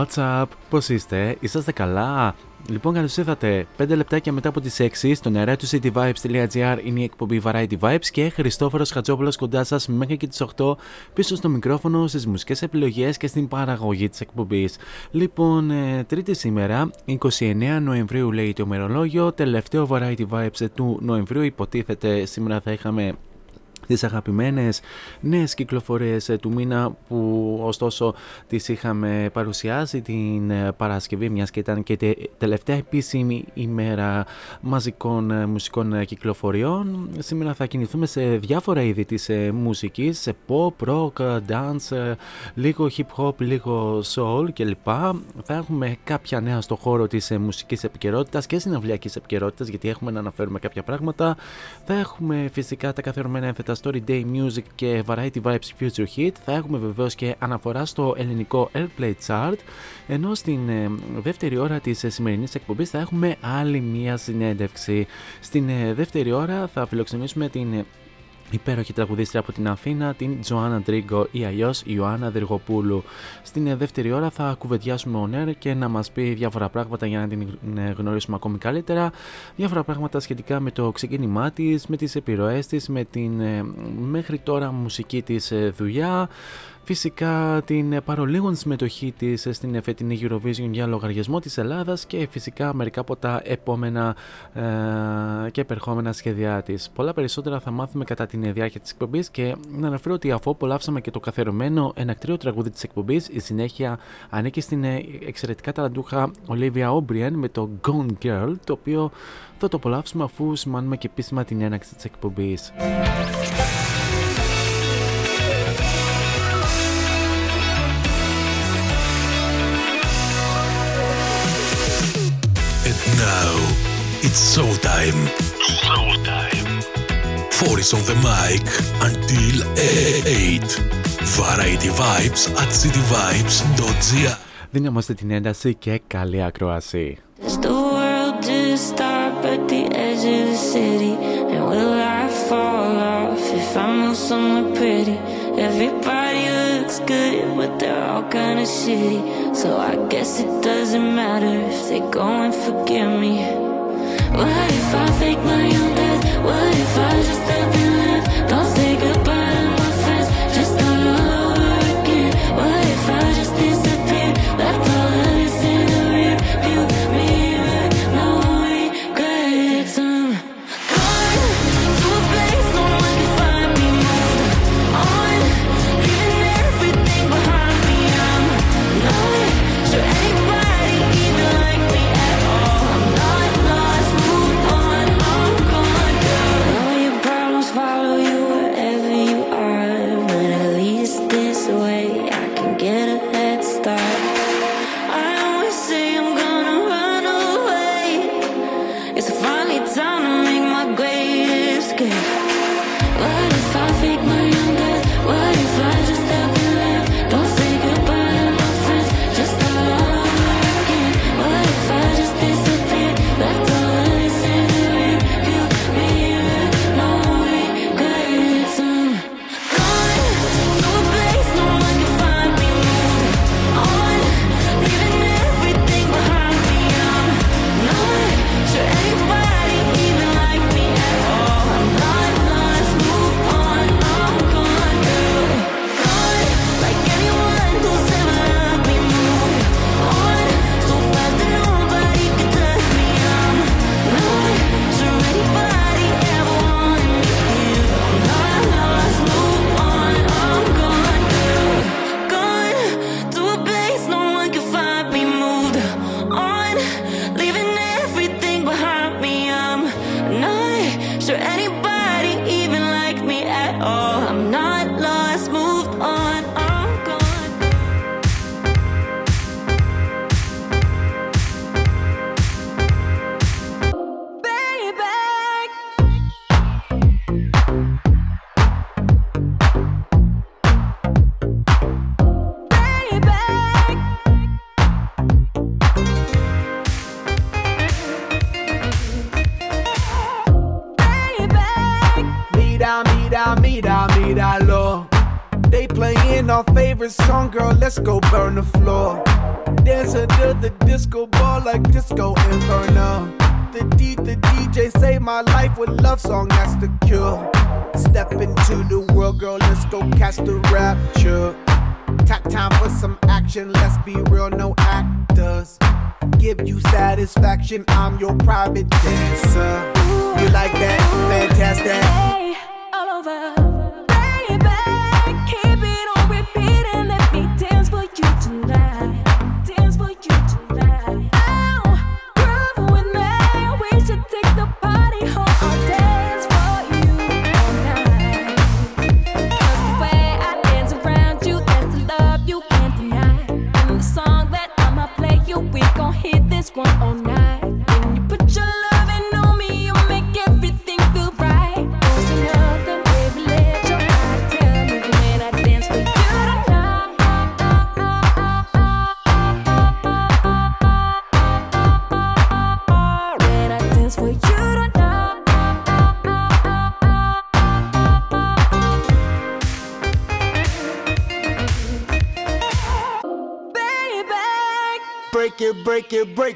What's up, πώς είστε, είσαστε καλά; Λοιπόν, καλώς ήρθατε. 5 λεπτάκια μετά από τις 6 στο νερά του cityvibes.gr είναι η εκπομπή Variety Vibes και Χριστόφορος Χατζόπουλος κοντά σας μέχρι και τις 8 πίσω στο μικρόφωνο, στις μουσικές επιλογές και στην παραγωγή της εκπομπής. Λοιπόν, ε, Τρίτη σήμερα, 29 Νοεμβρίου λέει το ημερολόγιο. Τελευταίο Variety Vibes του Νοεμβρίου. Υποτίθεται σήμερα θα είχαμε τις αγαπημένες νέες κυκλοφορίες ε, του μήνα που ωστόσο τις είχαμε παρουσιάσει την ε, Παρασκευή μιας και ήταν και τε- τελευταία επίσημη ημέρα μαζικών ε, μουσικών ε, κυκλοφοριών. Σήμερα θα κινηθούμε σε διάφορα είδη της ε, μουσικής, σε pop, rock, ε, dance, ε, λίγο hip hop, λίγο soul κλπ. Θα έχουμε κάποια νέα στο χώρο της ε, μουσικής επικαιρότητας και συναυλιακής επικαιρότητας γιατί έχουμε να αναφέρουμε κάποια πράγματα. Θα έχουμε φυσικά τα καθιερωμένα ένθετα Story Day Music και Variety Vibes Future Hit. Θα έχουμε βεβαίως και αναφορά στο ελληνικό Airplay Chart. Ενώ στην ε, δεύτερη ώρα της ε, σημερινής εκπομπής θα έχουμε άλλη μία συνέντευξη. Στην ε, δεύτερη ώρα θα φιλοξενήσουμε την ε, υπέροχη τραγουδίστρια από την Αθήνα, την Τζοάννα Ντρίγκο ή αλλιώς Ιωάννα Δεργοπούλου. Στην ε, δεύτερη ώρα θα κουβεντιάσουμε ο Νέρ και να μας πει διάφορα πράγματα για να την ε, γνωρίσουμε ακόμη καλύτερα. Διάφορα πράγματα σχετικά με το ξεκίνημά της, με τις επιρροές της, με την ε, μέχρι τώρα μουσική της δουλειά. Φυσικά την ε, παρολίγων συμμετοχή της ε, στην φετινή Eurovision για λογαριασμό της Ελλάδας και φυσικά μερικά από τα επόμενα ε, και επερχόμενα σχέδιά της. Πολλά περισσότερα θα μάθουμε κατά την διάρκεια της εκπομπής και να αναφέρω ότι αφού απολαύσαμε και το καθερωμένο ενακτήριο τραγούδι της εκπομπής, η συνέχεια ανήκει στην ε, εξαιρετικά ταλαντούχα Olivia O'Brien με το Gone Girl, το οποίο θα το απολαύσουμε αφού σημάνουμε και επίσημα την έναξη της εκπομπής. It's showtime. Showtime. Four is on the mic until 8. Variety Vibes at cityvibes.gr Δυναμώστε την ένταση και καλή ακρόαση. Does the world just stop at the edge of the city? And will I fall off if I move somewhere pretty? Everybody looks good, but they're all kinda shitty. So I guess it doesn't matter if they go and forgive me. What if I fake my own death? What if I just private jet.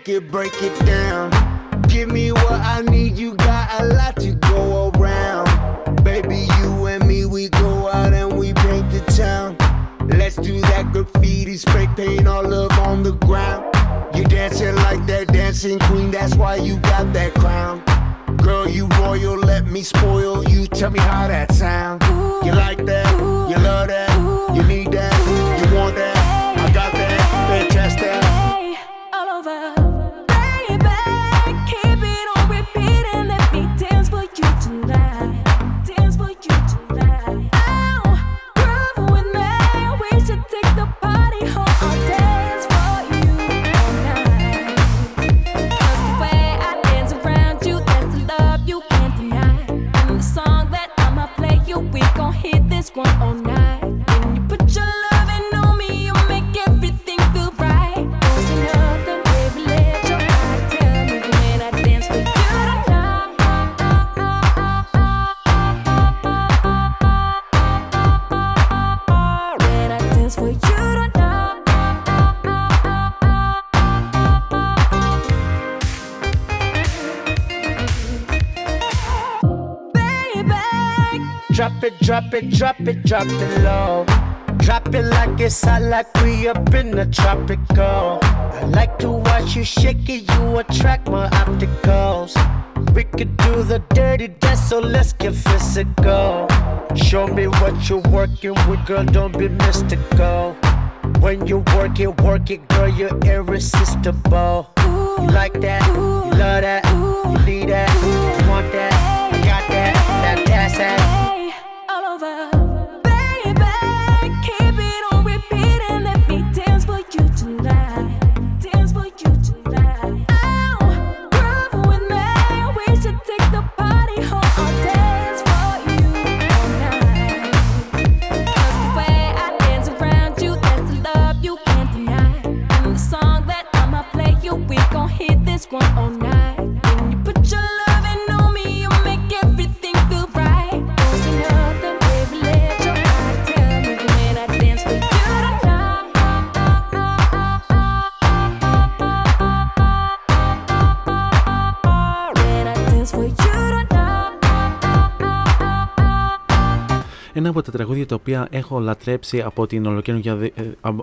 it, break it down. It, drop it, drop it, low. Drop it like it's hot, like we up in the tropical. I like to watch you shake it, you attract my opticals. We could do the dirty dance, so let's get physical. Show me what you're working with, girl, don't be mystical. When you work it, work it, girl, you're irresistible. You like that? You love that? You need that? Ένα από τα τραγούδια τα οποία έχω λατρέψει από την ολοκαίρια, ε,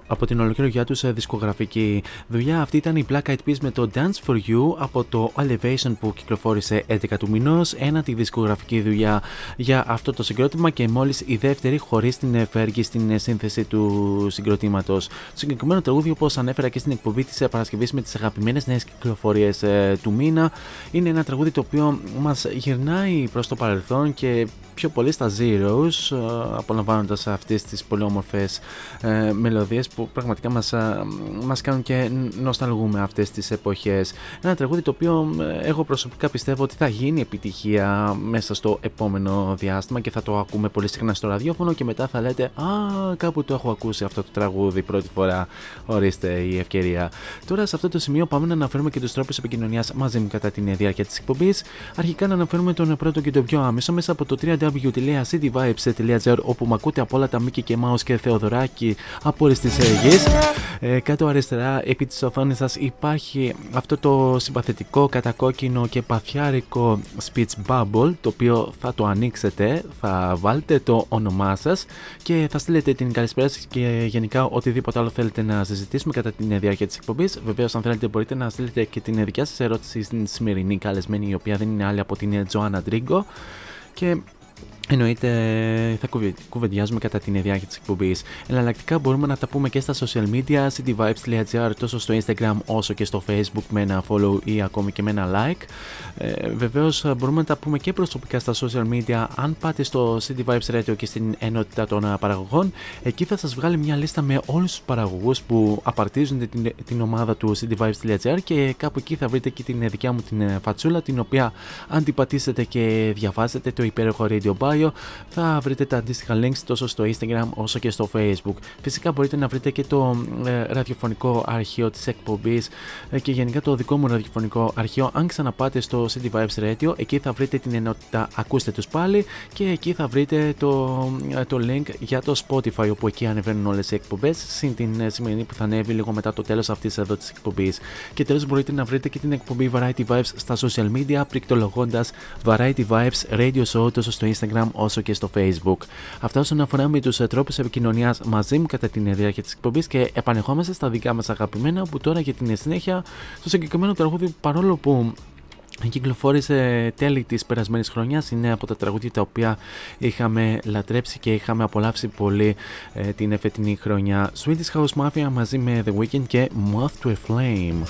από την ολοκαίρια τους ε, δισκογραφική δουλειά. Αυτή ήταν η Black Eyed Peas με το Dance For You από το Elevation που κυκλοφόρησε 11 του μηνός. Ένα τη δισκογραφική δουλειά για αυτό το συγκρότημα και μόλις η δεύτερη χωρίς την Fergie στην σύνθεση του συγκροτήματος. Το συγκεκριμένο τραγούδι όπως ανέφερα και στην εκπομπή της Παρασκευής με τις αγαπημένες νέες κυκλοφορίες ε, του μήνα είναι ένα τραγούδι το οποίο μας γυρνάει προς το παρελθόν και πιο πολύ στα Zeros, απολαμβάνοντας αυτές τις πολύ όμορφες ε, μελωδίες που πραγματικά μας μας κάνουν και νοσταλγούμε αυτές τις εποχές. Ένα τραγούδι το οποίο ε, εγώ προσωπικά πιστεύω ότι θα γίνει επιτυχία μέσα στο επόμενο διάστημα και θα το ακούμε πολύ συχνά στο ραδιόφωνο και μετά θα λέτε Α, κάπου το έχω ακούσει αυτό το τραγούδι πρώτη φορά. Ορίστε η ευκαιρία. Τώρα σε αυτό το σημείο πάμε να αναφέρουμε και τους τρόπους επικοινωνίας μαζί μου κατά την διάρκεια της εκπομπής. Αρχικά να αναφέρουμε τον πρώτο και τον πιο άμεσο μέσα από το www.cityvibes.gr όπου με ακούτε από όλα τα Μίκη και Μάους και Θεοδωράκη από όλες τις γης. Ε, κάτω αριστερά επί της οθόνης σας υπάρχει αυτό το συμπαθητικό κατακόκκινο και παθιάρικο speech bubble το οποίο θα το ανοίξετε, θα βάλετε το όνομά σας και θα στείλετε την καλησπέρα σας και γενικά οτιδήποτε άλλο θέλετε να συζητήσουμε κατά την διάρκεια της εκπομπής. Βεβαίως αν θέλετε μπορείτε να στείλετε και την δικιά σας ερώτηση στην σημερινή καλεσμένη η οποία δεν είναι άλλη από την Τζοάννα Ντρίγκο και Εννοείται θα κουβεντιάζουμε κατά την διάρκεια της εκπομπής. Εναλλακτικά μπορούμε να τα πούμε και στα social media, cityvibes.gr τόσο στο Instagram όσο και στο Facebook με ένα follow ή ακόμη και με ένα like. Ε, Βεβαίως μπορούμε να τα πούμε και προσωπικά στα social media. Αν πάτε στο City Vibes Radio και στην ενότητα των παραγωγών, εκεί θα σας βγάλει μια λίστα με όλους τους παραγωγούς που απαρτίζουν την, την ομάδα του cityvibes.gr και κάπου εκεί θα βρείτε και την δικιά μου την φατσούλα, την οποία αν την πατήσετε και διαβάζετε το υπέροχο Radio Bio θα βρείτε τα αντίστοιχα links τόσο στο Instagram όσο και στο Facebook. Φυσικά μπορείτε να βρείτε και το ε, ραδιοφωνικό αρχείο της εκπομπής ε, και γενικά το δικό μου ραδιοφωνικό αρχείο. Αν ξαναπάτε στο City Vibes Radio, εκεί θα βρείτε την ενότητα Ακούστε τους πάλι και εκεί θα βρείτε το, ε, το link για το Spotify όπου εκεί ανεβαίνουν όλες οι εκπομπές συν την σημερινή που θα ανέβει λίγο μετά το τέλος αυτής εδώ της εκπομπής. Και τέλος μπορείτε να βρείτε και την εκπομπή Variety Vibes στα social media πληκτρολογώντας Variety Vibes Radio Show τόσο στο Instagram όσο και στο Facebook. Αυτά όσον αφορά με τους τρόπους επικοινωνίας μαζί μου κατά την διάρκεια της εκπομπής και επανεχόμαστε στα δικά μας αγαπημένα που τώρα για την συνέχεια στο συγκεκριμένο τραγούδι παρόλο που κυκλοφόρησε τέλη της περασμένης χρονιάς είναι από τα τραγούδια τα οποία είχαμε λατρέψει και είχαμε απολαύσει πολύ ε, την εφετινή χρονιά Swedish House Mafia μαζί με The Weeknd και Moth to a Flame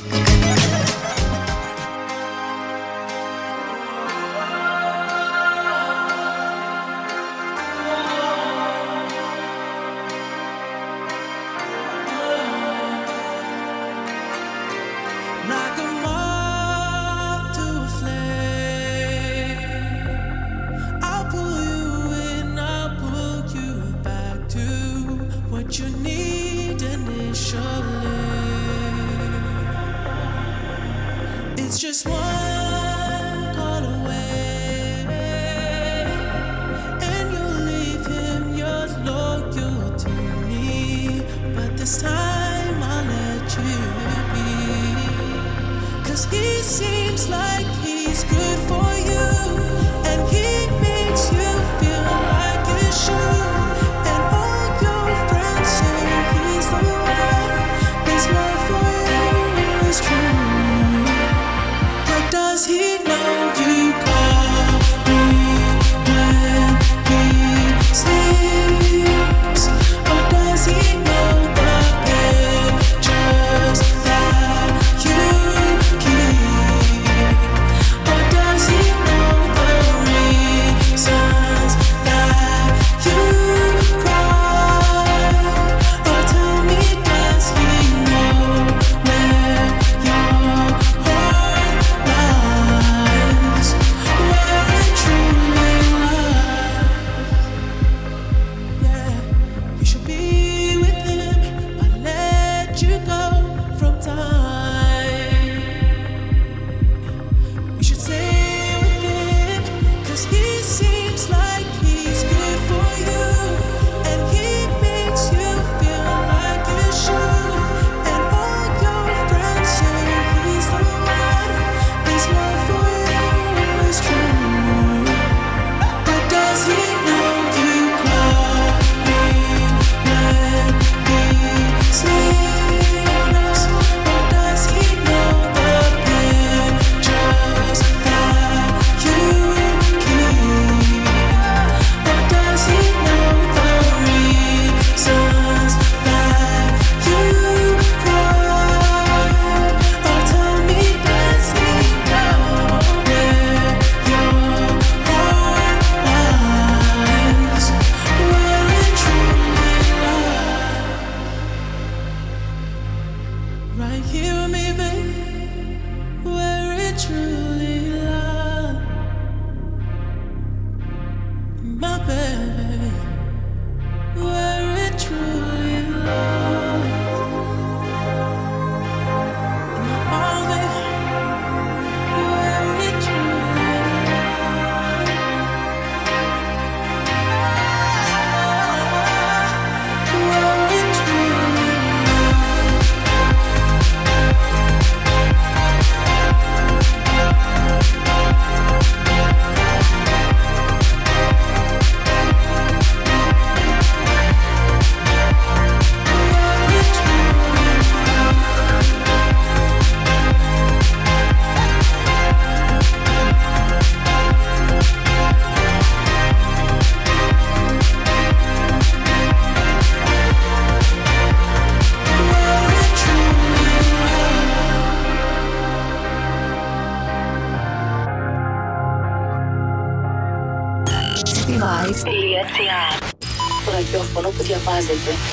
positive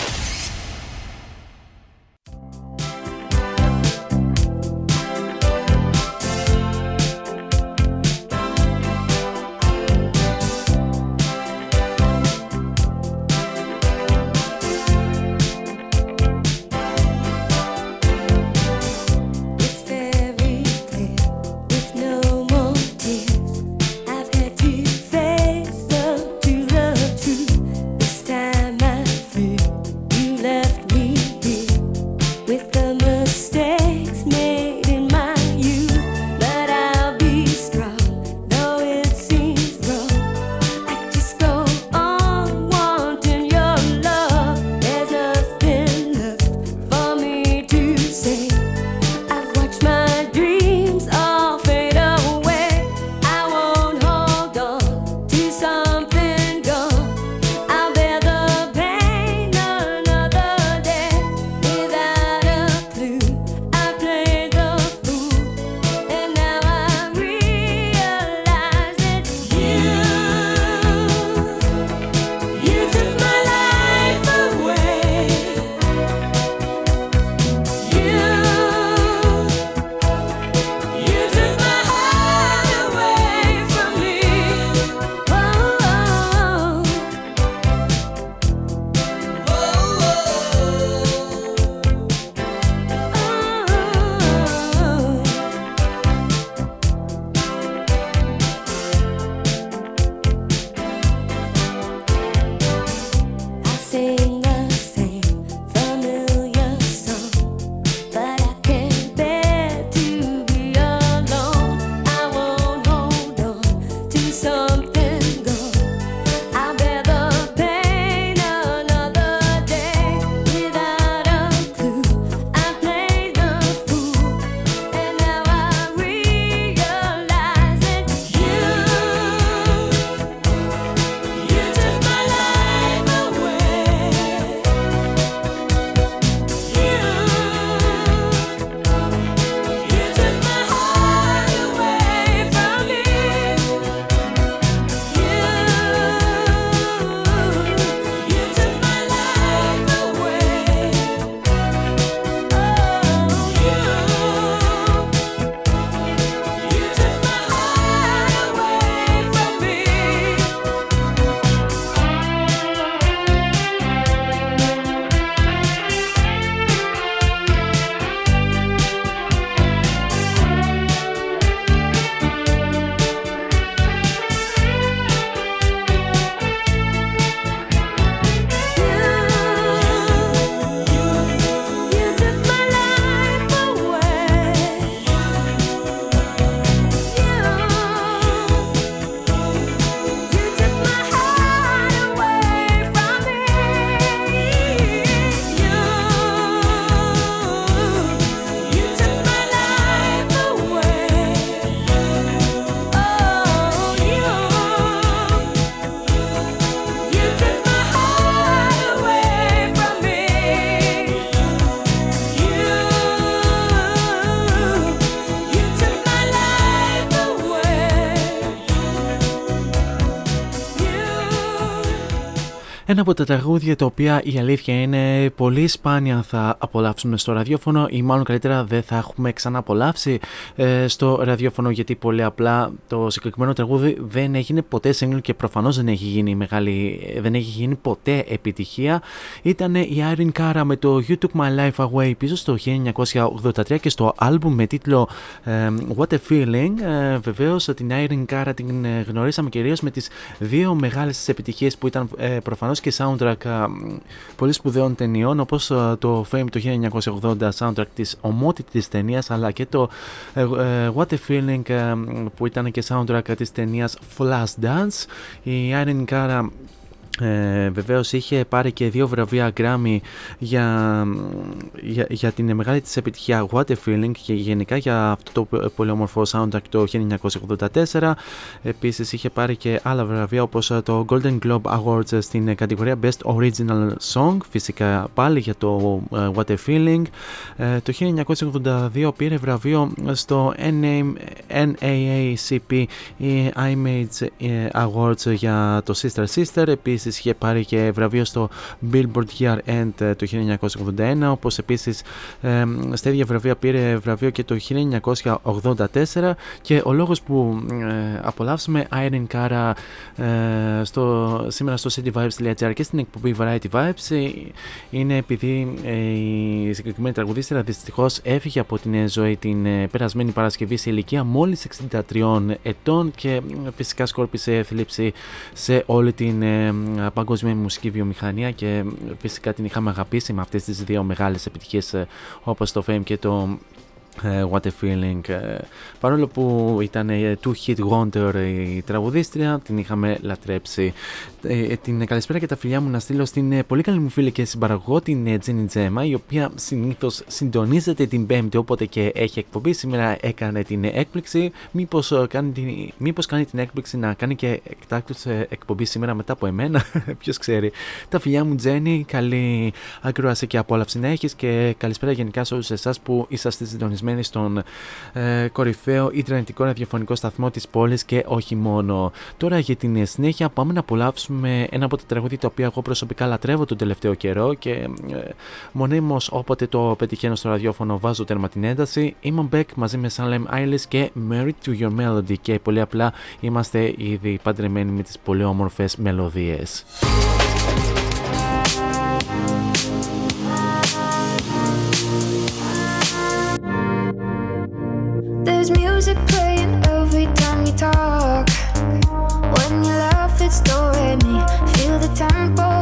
Ένα από τα τραγούδια τα οποία η αλήθεια είναι πολύ σπάνια θα απολαύσουμε στο ραδιόφωνο ή μάλλον καλύτερα δεν θα έχουμε ξανά απολαύσει ε, στο ραδιόφωνο γιατί πολύ απλά το συγκεκριμένο τραγούδι δεν έγινε ποτέ single και προφανώς δεν έχει γίνει μεγάλη, δεν έχει γίνει ποτέ επιτυχία. Ήταν η Irene Cara με το You Took My Life Away πίσω στο 1983 και στο άλμπουμ με τίτλο ε, What a Feeling. Ε, βεβαίως την Irene Cara την ε, γνωρίσαμε κυρίως με τις δύο μεγάλες επιτυχίες που ήταν ε, προφανώς και soundtrack πολύ σπουδαίων ταινιών όπως το Fame το 1980 soundtrack της ομότητης ταινίας αλλά και το ε, ε, What a Feeling που ήταν και soundtrack της ταινίας Flash Dance. Η Irene Cara ε, Βεβαίως είχε πάρει και δύο βραβεία Grammy για, για, για την μεγάλη της επιτυχία What a Feeling και γενικά για αυτό το πολύ όμορφο soundtrack το 1984. Επίσης είχε πάρει και άλλα βραβεία όπως το Golden Globe Awards στην κατηγορία Best Original Song φυσικά πάλι για το ε, What a Feeling. Ε, το 1982 πήρε βραβείο στο NAACP Image ε, Awards για το Sister Sister. Επίσης είχε πάρει και βραβείο στο Billboard Year End ε, το 1981 όπως επίσης ε, στα ίδια βραβεία πήρε βραβείο και το 1984 και ο λόγος που ε, απολαύσουμε Iron Cara ε, στο, σήμερα στο cityvibes.gr και στην εκπομπή Variety Vibes ε, είναι επειδή η συγκεκριμένη τραγουδίστρια δυστυχώς έφυγε από την ζωή την περασμένη Παρασκευή σε ηλικία μόλις 63 ετών και φυσικά σκόρπισε θλίψη σε όλη την παγκόσμια μουσική βιομηχανία και φυσικά την είχαμε αγαπήσει με αυτές τις δύο μεγάλες επιτυχίες ε, όπως το Fame και το ε, What a Feeling. Ε, παρόλο που ήταν two hit wonder η τραγουδίστρια, την είχαμε λατρέψει. Ε, την καλησπέρα και τα φιλιά μου να στείλω στην πολύ καλή μου φίλη και συμπαραγωγό, την Τζένι Τζέμα, η οποία συνήθως συντονίζεται την Πέμπτη όποτε και έχει εκπομπή. Σήμερα έκανε την έκπληξη. Μήπως κάνει, την, μήπως κάνει την έκπληξη να κάνει και εκτάκτους εκπομπή σήμερα μετά από εμένα. Ποιος ξέρει. Τα φιλιά μου, Τζένι, καλή ακρόαση και απόλαυση να έχεις και καλησπέρα γενικά σε όλους εσάς που είσαστε συντονισμένοι στον ε, κορυφαίο ιντερνετικό ραδιοφωνικό σταθμό της πόλης και όχι μόνο. Τώρα για την συνέχεια πάμε να απολαύσουμε ένα από τα τραγούδια τα οποία εγώ προσωπικά λατρεύω τον τελευταίο καιρό και ε, μονίμως όποτε το πετυχαίνω στο ραδιόφωνο βάζω τέρμα την ένταση. Είμαι ο Μπέκ μαζί με Salem Eilish και Married to Your Melody και πολύ απλά είμαστε ήδη παντρεμένοι με τις πολύ όμορφες μελωδίες. Every time you talk. When you laugh, it's me. Feel the tempo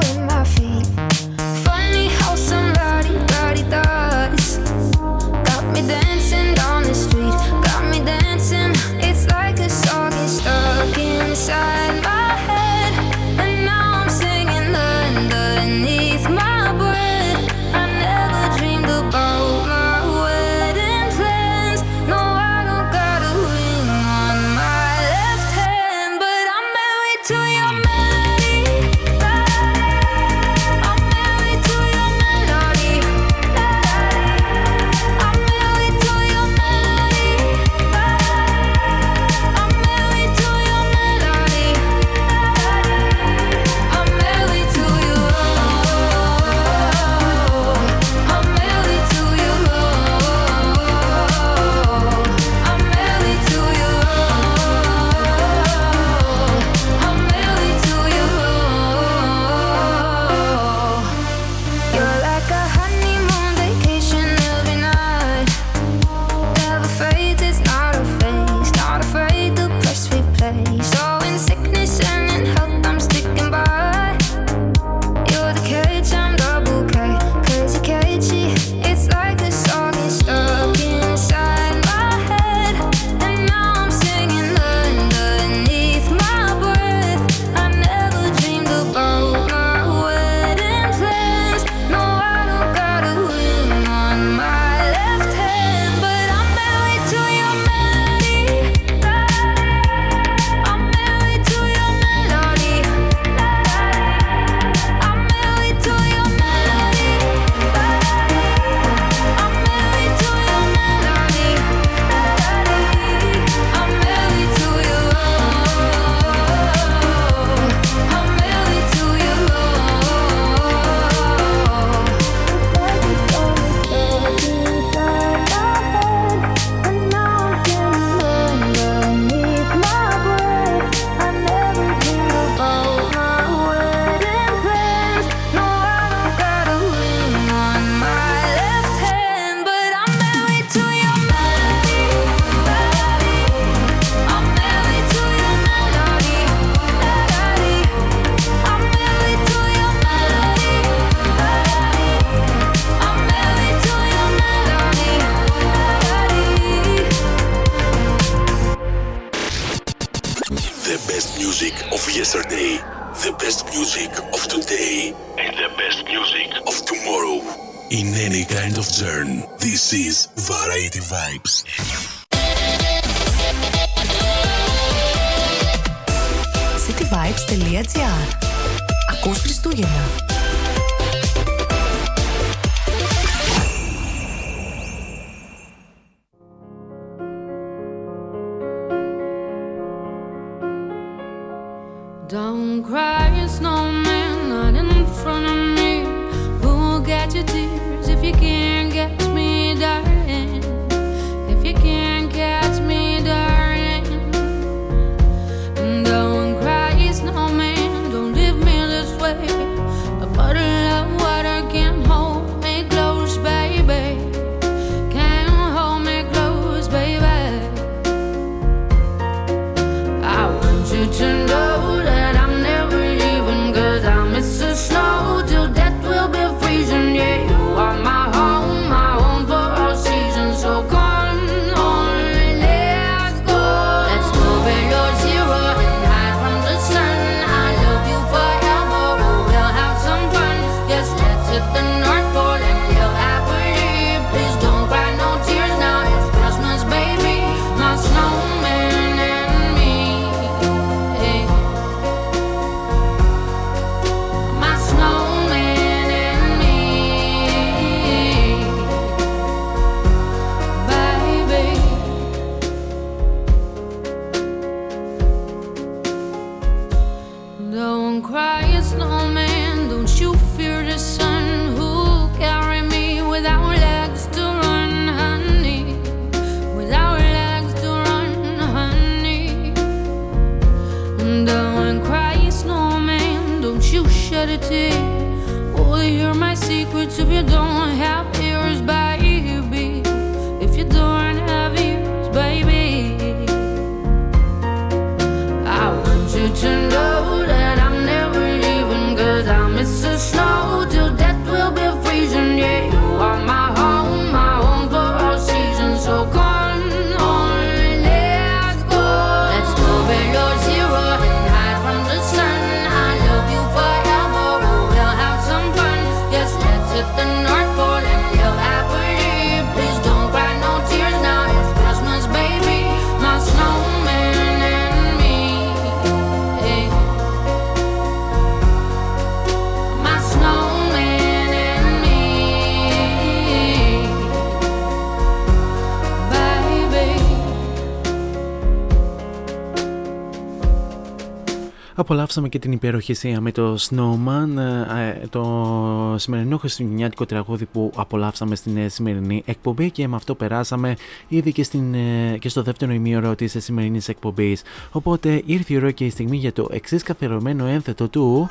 Απολαύσαμε και την υπέροχη σία με το Snowman, ε, το σημερινό χριστουγεννιάτικο τραγούδι που απολαύσαμε στην ε, σημερινή εκπομπή και με αυτό περάσαμε ήδη και, στην, ε, και στο δεύτερο ημίωρο της σημερινής εκπομπής. Οπότε ήρθε η ώρα και η στιγμή για το εξής καθερωμένο ένθετο του...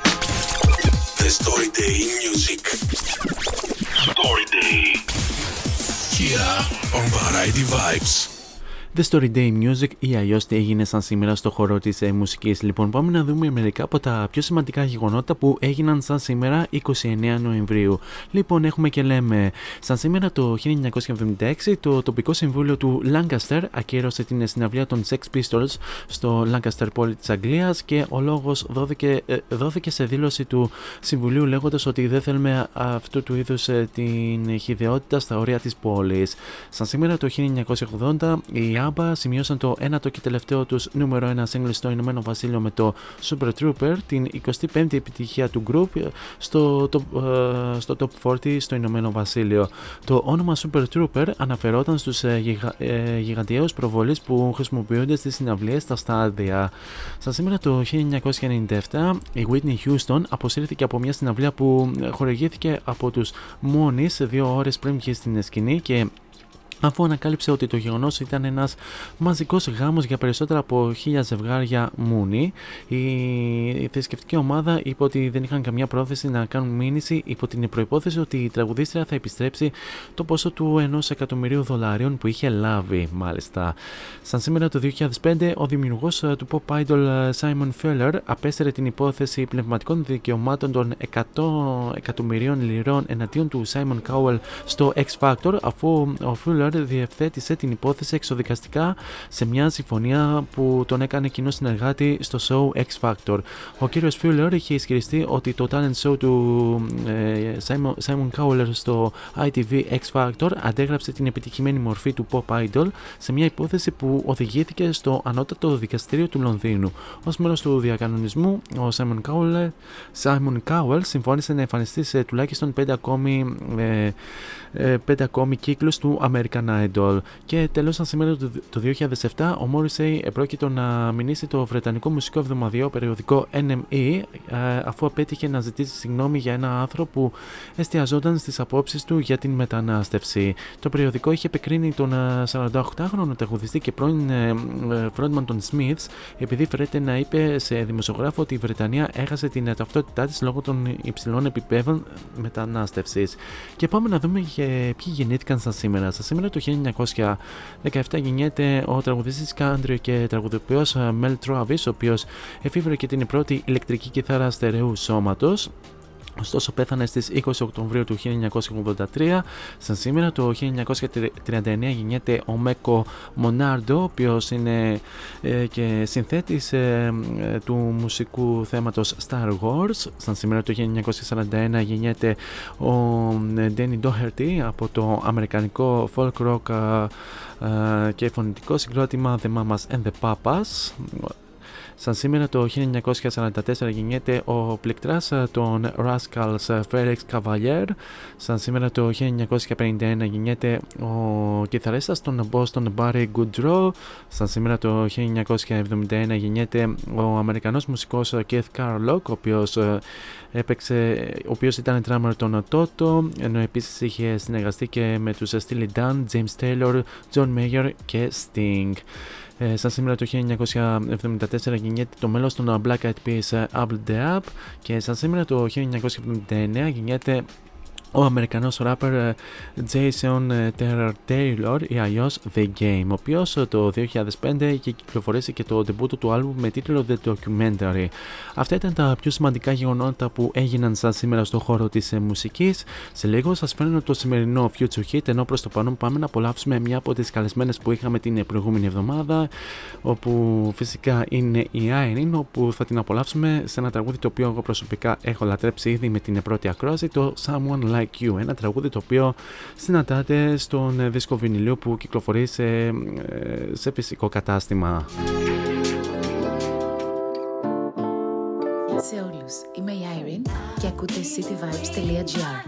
The Story Day in Music. Story Day. Here on Variety Vibes. The Story Day Music ή αλλιώς τι έγινε σαν σήμερα στο χώρο της ε, μουσικής. Λοιπόν, πάμε να δούμε μερικά από τα πιο σημαντικά γεγονότα που έγιναν σαν σήμερα 29 Νοεμβρίου. Λοιπόν, έχουμε και λέμε, σαν σήμερα το 1976 το τοπικό συμβούλιο του Lancaster ακύρωσε την συναυλία των Sex Pistols στο Lancaster πόλη της Αγγλίας και ο λόγος δόθηκε, ε, δόθηκε σε δήλωση του Συμβουλίου λέγοντας ότι δεν θέλουμε αυτού του είδους την χειδαιότητα στα όρια της πόλης. Σαν σήμερα το 1980 η ABBA σημειώσαν το ένατο και τελευταίο τους νούμερο 1 single στο Ηνωμένο Βασίλειο με το Super Trooper, την 25η επιτυχία του group στο top, ε, στο top 40 στο Ηνωμένο Βασίλειο. Το όνομα Super Trooper αναφερόταν στους ε, γιγα, ε, γιγαντιαίους προβολείς που χρησιμοποιούνται στις συναυλίες στα στάδια. Σαν σήμερα το 1997 η Whitney Houston αποσύρθηκε από μια συναυλία που χορηγήθηκε από τους μόνοι δύο ώρες πριν βγει στην σκηνή και αφού ανακάλυψε ότι το γεγονός ήταν ένας μαζικός γάμος για περισσότερα από χίλια ζευγάρια μούνι. Η θρησκευτική ομάδα είπε ότι δεν είχαν καμιά πρόθεση να κάνουν μήνυση υπό την προπόθεση ότι η τραγουδίστρια θα επιστρέψει το ποσό του ενός εκατομμυρίου δολαρίων που είχε λάβει, μάλιστα. Σαν σήμερα το 2005, ο δημιουργός του pop idol Simon Feller απέσαιρε την υπόθεση πνευματικών δικαιωμάτων των 100 εκατομμυρίων λιρών εναντίον του Simon Cowell στο X Factor, αφού ο Fuller Fuller διευθέτησε την υπόθεση εξοδικαστικά σε μια συμφωνία που τον έκανε κοινό συνεργάτη στο show X Factor. Ο κύριος Fuller είχε ισχυριστεί ότι το talent show του ε, Simon, Simon Cowell στο ITV X Factor αντέγραψε την επιτυχημένη μορφή του pop idol σε μια υπόθεση που οδηγήθηκε στο ανώτατο δικαστήριο του Λονδίνου. Ω μέρος του διακανονισμού, ο Simon Cowell, Simon Cowell συμφώνησε να εμφανιστεί σε τουλάχιστον 5 ακόμη ε, ε, πέντε ακόμη κύκλους του American Idol. Και τέλος, σήμερα το 2007, ο Morrissey επρόκειτο να μηνύσει το βρετανικό μουσικό εβδομαδιαίο περιοδικό NME ε, αφού απέτυχε να ζητήσει συγγνώμη για ένα άρθρο που εστιαζόταν στις απόψεις του για την μετανάστευση. Το περιοδικό είχε επικρίνει τον 48χρονο ε, τραγουδιστή και πρώην frontman των Smiths επειδή φέρεται να είπε σε δημοσιογράφο ότι η Βρετανία έχασε την ταυτότητά της λόγω των υψηλών επιπέδων μετανάστευσης. Και πάμε να δούμε ποιοι γεννήθηκαν σαν σήμερα. Σαν σήμερα το 1917 γεννιέται ο τραγουδιστής country και τραγουδοποιός Mel Travis, ο οποίος εφήβρε και την πρώτη ηλεκτρική κιθάρα στερεού σώματος. Ωστόσο πέθανε στις 20 Οκτωβρίου του 1983. Σαν σήμερα το 1939 γεννιέται ο Μέκο Μονάρντο, ο οποίος είναι ε, και συνθέτης ε, ε, του μουσικού θέματος Star Wars. Σαν σήμερα το 1941 γεννιέται ο Ντένι Ντόχερτι από το αμερικανικό folk rock και φωνητικό συγκρότημα The Mamas and the Papas. Σαν σήμερα το 1944 γεννιέται ο πληκτράς των Rascals Felix Cavalier. Σαν σήμερα το 1951 γεννιέται ο κιθαρίστας των Boston Barry Goodrow. Σαν σήμερα το 1971 γεννιέται ο Αμερικανός μουσικός Keith Carlock, ο οποίος έπαιξε, ο οποίος ήταν drummer των Toto, ενώ επίσης είχε συνεργαστεί και με τους Steely Dan, James Taylor, John Mayer και Sting. Ε, σαν σήμερα το 1974 γεννιέται το μέλος των Black Eyed Peas Apple The Up και σαν σήμερα το 1979 γεννιέται ο Αμερικανός ράπερ ε, Jason ε, Taylor ή αλλιώς The Game, ο οποίος ε, το 2005 είχε κυκλοφορήσει και το debut του άλμπου με τίτλο The Documentary. Αυτά ήταν τα πιο σημαντικά γεγονότα που έγιναν σαν σήμερα στο χώρο της μουσικής. Σε λίγο σας φέρνω το σημερινό Future Hit, ενώ προς το παρόν πάμε να απολαύσουμε μια από τις καλεσμένες που είχαμε την προηγούμενη εβδομάδα, όπου φυσικά είναι η Irene, όπου θα την απολαύσουμε σε ένα τραγούδι το οποίο εγώ προσωπικά έχω λατρέψει ήδη με την πρώτη ακρόαση, το Someone Like You, ένα τραγούδι το οποίο συναντάτε στον δίσκο βινιλίου που κυκλοφορεί σε, ε, σε φυσικό κατάστημα. Γεια σε όλους, είμαι η Irene και ακούτε cityvibes.gr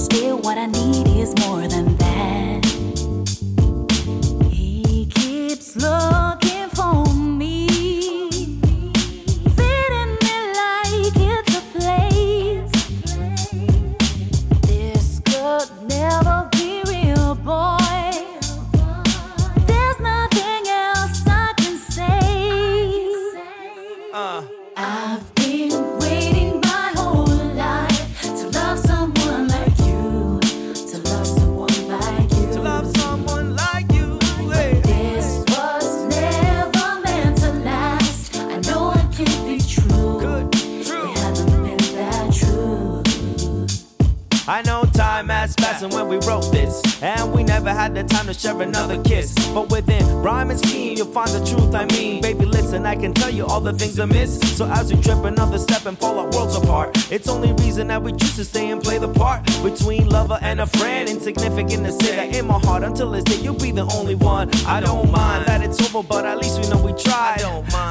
crystal. What I need is more than that. He keeps looking. share another kiss. But within rhyme and scheme, you'll find the truth I mean. Baby, listen, I can tell you all the things I miss. So as we trip another step and fall our worlds apart it's only reason that we choose to stay and play the part between lover and a friend. Insignificant to say that in my heart until this day you'll be the only one. I don't mind that it's over, but at least we know we tried.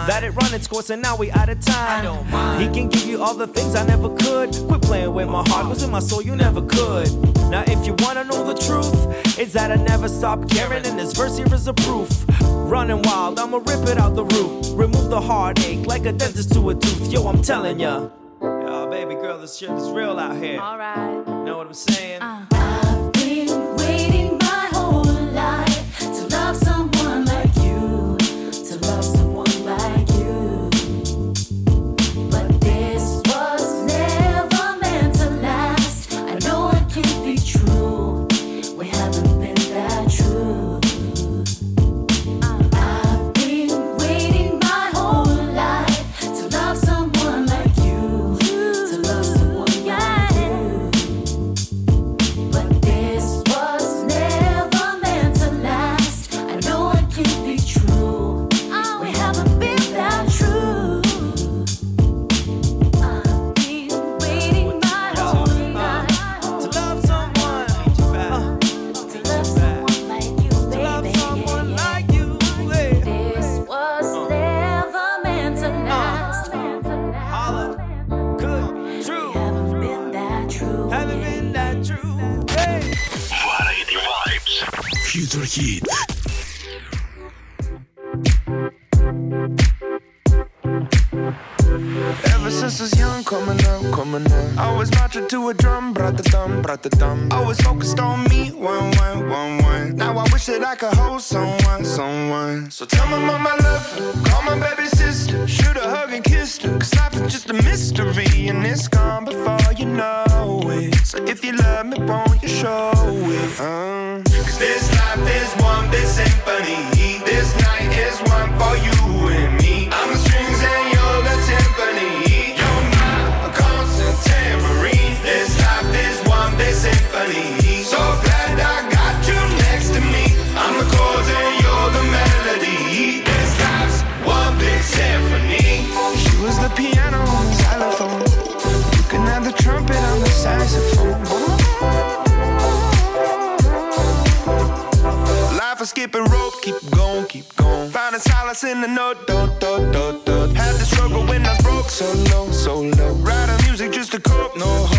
That it run its course and now we out of time. He can give you all the things I never could. Quit playing with my heart, was in my soul, you never could. Now if you wanna know the truth, it's that I never stopped caring, and this verse here is a proof. Running wild, I'ma rip it out the root. Remove the heartache like a dentist to a tooth. Yo, I'm telling ya. Baby girl, this shit is real out here. Alright. Know what I'm saying? Uh. Vibes. Hit. Ever since I was young, coming up, coming up. I was marching to a drum, brat the dum, brat the. I was focused on me, one, that I could hold someone, someone. So tell my mama I love her, call my baby sister, shoot a hug and kiss her. Cause life is just a mystery, and it's gone before you know it. So if you love me, won't you show it? Uh. Cause this life is one big symphony. This night is one for you and me. I'm the strings and you're the timpani. You're my constant tambourine. This life is one big symphony. Saxophone. Life is skipping rope, keep going, keep going. Finding solace in the note, dot, dot, dot, dot. Had the struggle when I was broke, so low, so low. Writing music just to cope, no hope,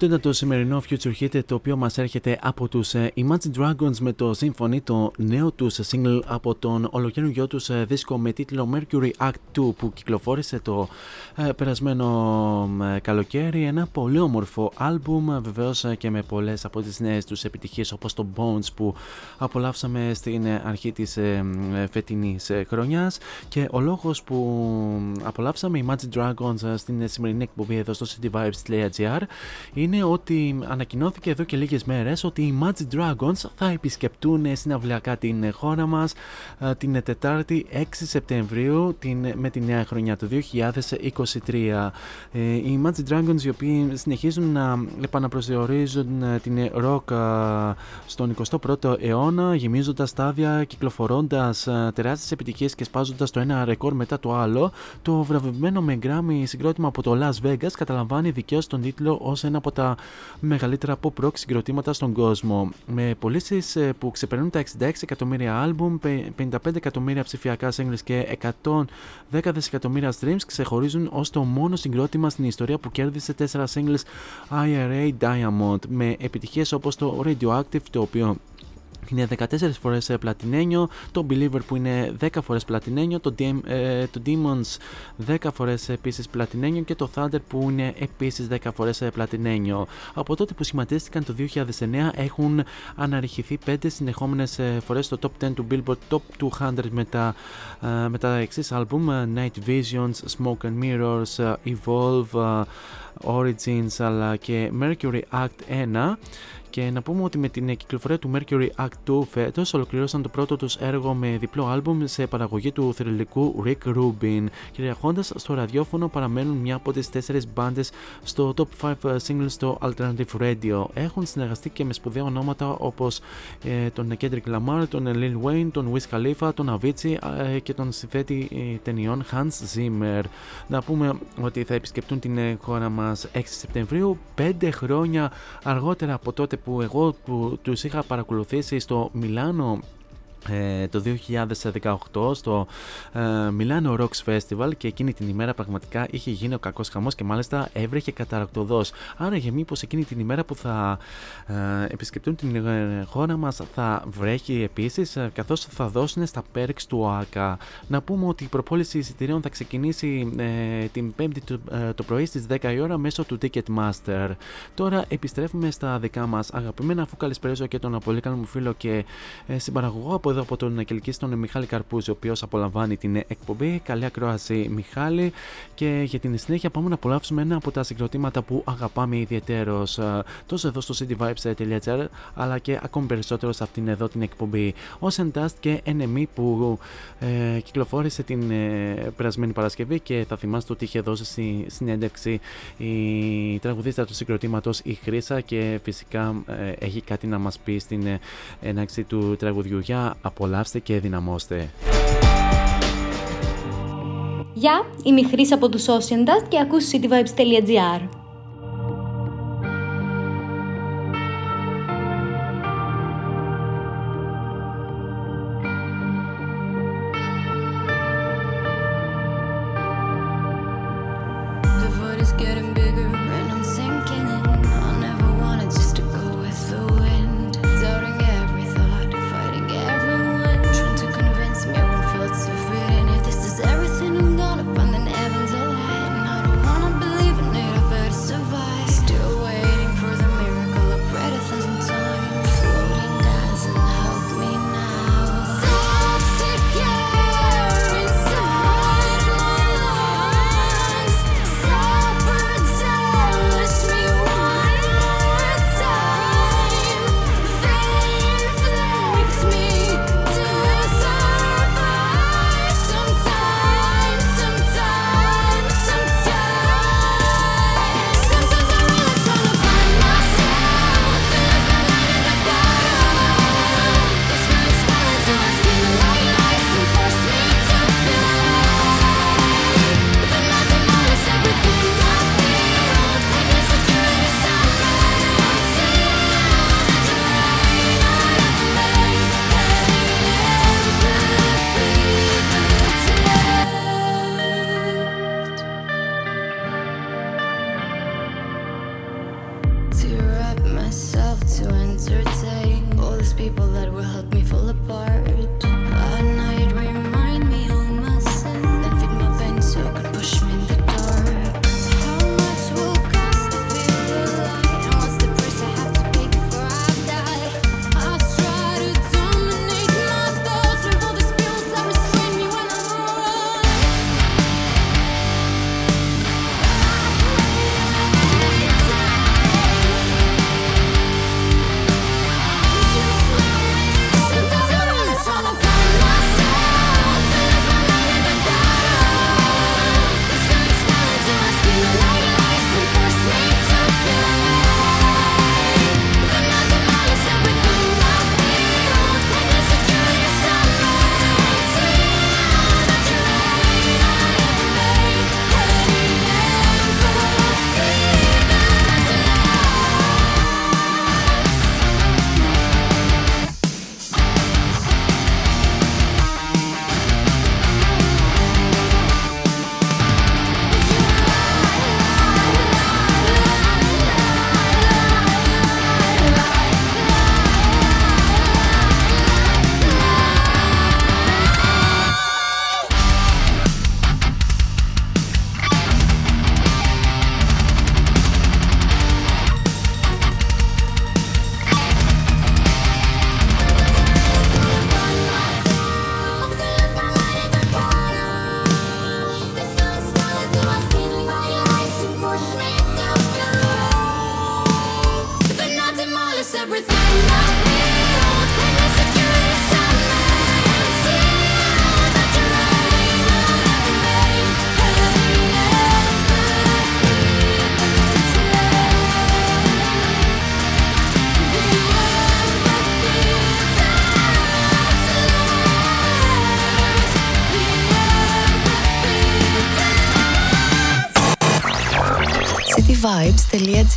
Αυτό ήταν το σημερινό Future Hit το οποίο μας έρχεται από τους ε, Imagine Dragons με το Symphony, το νέο τους single από τον ολοκαίρινο τους ε, δίσκο με τίτλο Mercury Act 2 που κυκλοφόρησε το ε, περασμένο ε, καλοκαίρι. Ένα πολύ όμορφο άλμπουμ ε, βεβαίως ε, και με πολλές από τις νέες τους επιτυχίες όπως το Bones που απολαύσαμε στην ε, αρχή της ε, ε, φετινής ε, χρονιάς και ο λόγος που απολαύσαμε Imagine Dragons ε, στην σημερινή εκπομπή εδώ στο cityvibes.gr είναι ότι ανακοινώθηκε εδώ και λίγες μέρες ότι οι Magic Dragons θα επισκεπτούν συναυλιακά την χώρα μας την Τετάρτη 6 Σεπτεμβρίου την, με τη νέα χρονιά του 2023. Οι Magic Dragons οι οποίοι συνεχίζουν να επαναπροσδιορίζουν την rock στον 21ο αιώνα γεμίζοντας στάδια, κυκλοφορώντας τεράστιες επιτυχίες και σπάζοντας το ένα ρεκόρ μετά το άλλο το βραβευμένο με Grammy συγκρότημα από το Las Vegas καταλαμβάνει δικαίως τον τίτλο ως ένα από τα μεγαλύτερα pop rock συγκροτήματα στον κόσμο. Με πωλήσεις ε, που ξεπερνούν τα 66 εκατομμύρια άλμπουμ, 55 εκατομμύρια ψηφιακά singles και 110 δισεκατομμύρια streams ξεχωρίζουν ως το μόνο συγκρότημα στην ιστορία που κέρδισε 4 singles IRA Diamond με επιτυχίες όπως το Radioactive το οποίο είναι 14 φορές ε, πλατινένιο, το Believer που είναι 10 φορές πλατινένιο, το, ε, το Demons 10 φορές επίσης πλατινένιο και το Thunder που είναι επίσης 10 φορές ε, πλατινένιο. Από τότε που σχηματίστηκαν το 2009 έχουν αναρριχηθεί 5 συνεχόμενες φορές στο Top 10 του Billboard Top 200 με τα, με τα εξής άλμπουμ Night Visions, Smoke and Mirrors, Evolve, Origins αλλά και Mercury Act 1 και να πούμε ότι με την κυκλοφορία του Mercury Act 2 φέτος ολοκληρώσαν το πρώτο τους έργο με διπλό άλμπουμ σε παραγωγή του θρηλυκού Rick Rubin. Κυριαρχώντα στο ραδιόφωνο παραμένουν μια από τις τέσσερις μπάντες στο top 5 singles στο Alternative Radio. Έχουν συνεργαστεί και με σπουδαία ονόματα όπως ε, τον Kendrick Lamar, τον Lil Wayne, τον Wiz Khalifa, τον Avicii ε, και τον συνθέτη ε, ταινιών Hans Zimmer. Να πούμε ότι θα επισκεπτούν την χώρα μας 6 Σεπτεμβρίου, 5 χρόνια αργότερα από τότε που εγώ που τους είχα παρακολουθήσει στο Μιλάνο ε, το 2018 στο ε, Milano Rocks Festival και εκείνη την ημέρα πραγματικά είχε γίνει ο κακός χαμός και μάλιστα έβρεχε καταρακτοδός. Άρα για μήπως εκείνη την ημέρα που θα ε, επισκεπτούν την ε, χώρα μας θα βρέχει επίσης ε, καθώς θα δώσουν στα perks του ΟΑΚΑ. Να πούμε ότι η προπόληση εισιτηρίων θα ξεκινήσει την 5η το, το πρωί στις 10 η ώρα μέσω του Ticketmaster. Τώρα επιστρέφουμε στα δικά μας αγαπημένα αφού καλησπέριζω και τον πολύ καλό μου φίλο και συμπαραγωγό από εδώ από τον Κελκή τον Μιχάλη Καρπούζη, ο οποίος απολαμβάνει την εκπομπή. Καλή ακρόαση, Μιχάλη. Και για την συνέχεια πάμε να απολαύσουμε ένα από τα συγκροτήματα που αγαπάμε ιδιαίτερω τόσο εδώ στο cityvibes.gr αλλά και ακόμη περισσότερο σε αυτήν εδώ την εκπομπή. Ocean Dust και NME που ε, κυκλοφόρησε την ε, περασμένη Παρασκευή και θα θυμάστε ότι είχε δώσει στη συνέντευξη η τραγουδίστρα του συγκροτήματος η Χρήσα και φυσικά ε, έχει κάτι να μας πει στην ε, έναξη του τραγουδιού. Για απολαύστε και δυναμώστε. Γεια, είμαι η Χρύσα από τους Ocean Dust και ακούς cityvibes.gr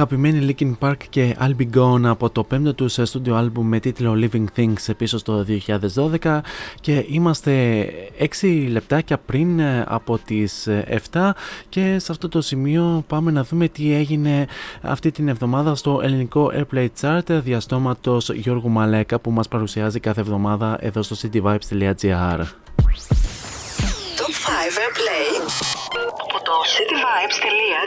αγαπημένη Linkin Park και I'll Be Gone από το πέμπτο τους studio album με τίτλο Living Things πίσω στο 2012 και είμαστε 6 λεπτάκια πριν ε, από τις 7 ε, και σε αυτό το σημείο πάμε να δούμε τι έγινε αυτή την εβδομάδα στο ελληνικό Airplay Chart διαστόματος Γιώργου Μαλέκα που μας παρουσιάζει κάθε εβδομάδα εδώ στο cityvibes.gr Top 5 Airplay. Από το cityvibes.gr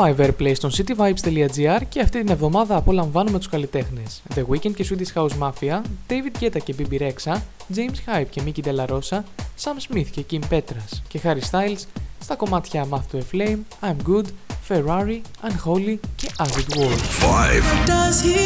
5 Airplay στο cityvibes.gr και αυτή την εβδομάδα απολαμβάνουμε τους καλλιτέχνες The Weeknd και Swedish House Mafia, David Guetta και BB Rexha, James Hype και Mickey De La Rosa, Sam Smith και Kim Petras και Harry Styles στα κομμάτια Math to a Flame, I'm Good, Ferrari, Unholy και As It Was. 5 Does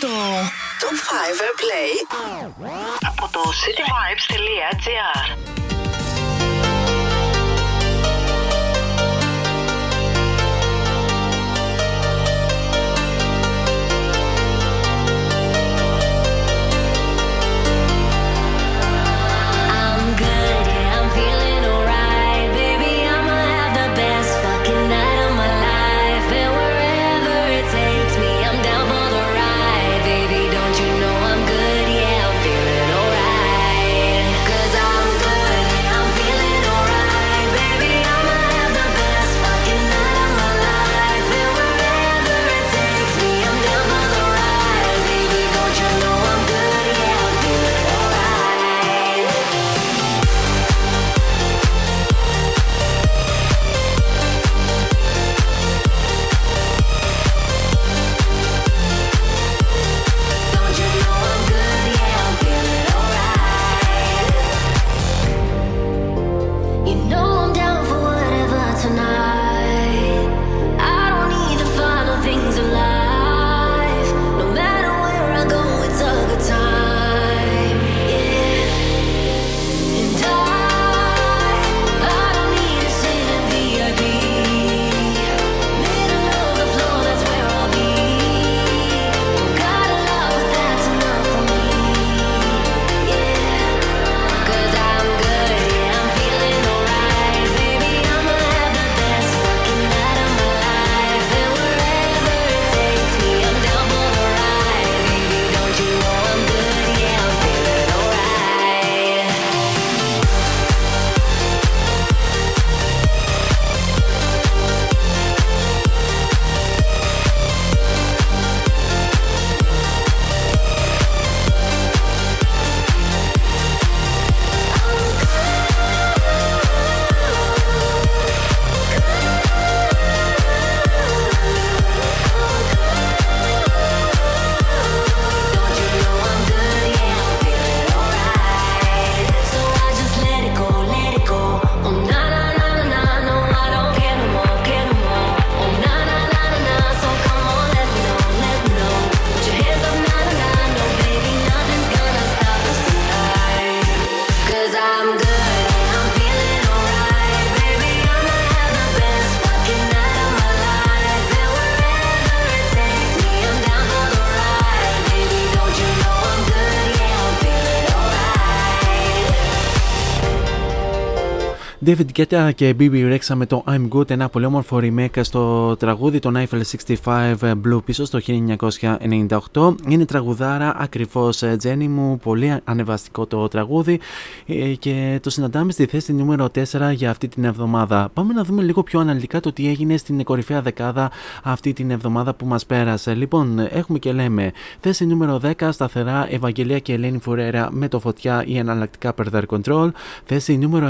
το Top 5 Airplay από το cityvibes.gr David Guetta και BB Rexha με το I'm Good, ένα πολύ όμορφο remake στο τραγούδι των Eiffel 65 Blue πίσω στο 1998. Είναι τραγουδάρα ακριβώς Jenny μου, πολύ ανεβαστικό το τραγούδι ε, και το συναντάμε στη θέση νούμερο 4 για αυτή την εβδομάδα. Πάμε να δούμε λίγο πιο αναλυτικά το τι έγινε στην κορυφαία δεκάδα αυτή την εβδομάδα που μας πέρασε. Λοιπόν, έχουμε και λέμε θέση νούμερο 10 σταθερά Ευαγγελία και Ελένη Φουρέρα με το φωτιά ή εναλλακτικά Per Control. Θέση νούμερο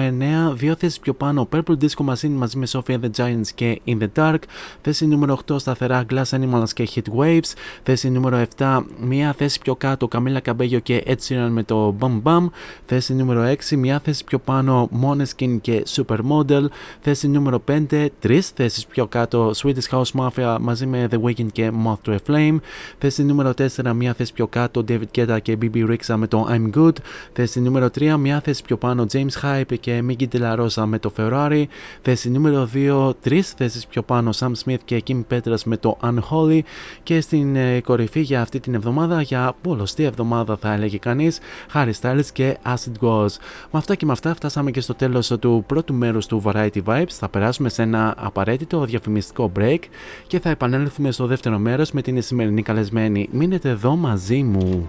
9, δύο θέσει πιο πάνω Purple Disco Machine μαζί με Sophia the Giants και In the Dark. Θέση νούμερο 8 σταθερά Glass Animals και Hit Waves. Θέση νούμερο 7 μία θέση πιο κάτω Camila Cabello και Ed Sheeran με το Bum Bum. Θέση νούμερο 6 μία θέση πιο πάνω Moneskin και Supermodel. Θέση νούμερο 5 τρεις θέσεις πιο κάτω Swedish House Mafia μαζί με The Weeknd και Moth to a Flame. Θέση νούμερο 4 μία θέση πιο κάτω David Guetta και BB Rixa με το I'm Good. Θέση νούμερο 3 μία θέση πιο πάνω James Hype και Miggy De La Rosa με το Ferrari. Θέση νούμερο 2, τρεις θέσεις πιο πάνω Sam Smith και Kim Petras με το Unholy. Και στην ε, κορυφή για αυτή την εβδομάδα, για πολλωστή εβδομάδα θα έλεγε κανείς, Harry Styles και Acid Goes. Με αυτά και με αυτά φτάσαμε και στο τέλος του πρώτου μέρους του Variety Vibes. Θα περάσουμε σε ένα απαραίτητο διαφημιστικό break και θα επανέλθουμε στο δεύτερο μέρος με την σημερινή καλεσμένη. Μείνετε εδώ μαζί μου.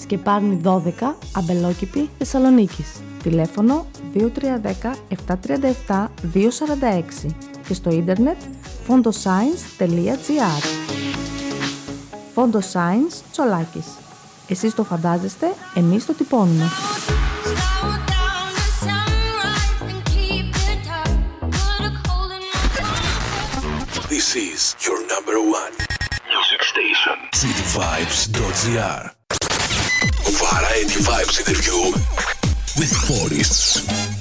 Σκεπάρνη 12, Αμπελόκηπη, Θεσσαλονίκης. Τηλέφωνο 2310 737 246 και στο ίντερνετ fondoscience.gr Fondoscience Τσολάκης. Εσείς το φαντάζεστε, εμείς το τυπώνουμε. This is your number one music station. Cityvibes.gr Variety Vibes interview with Boris.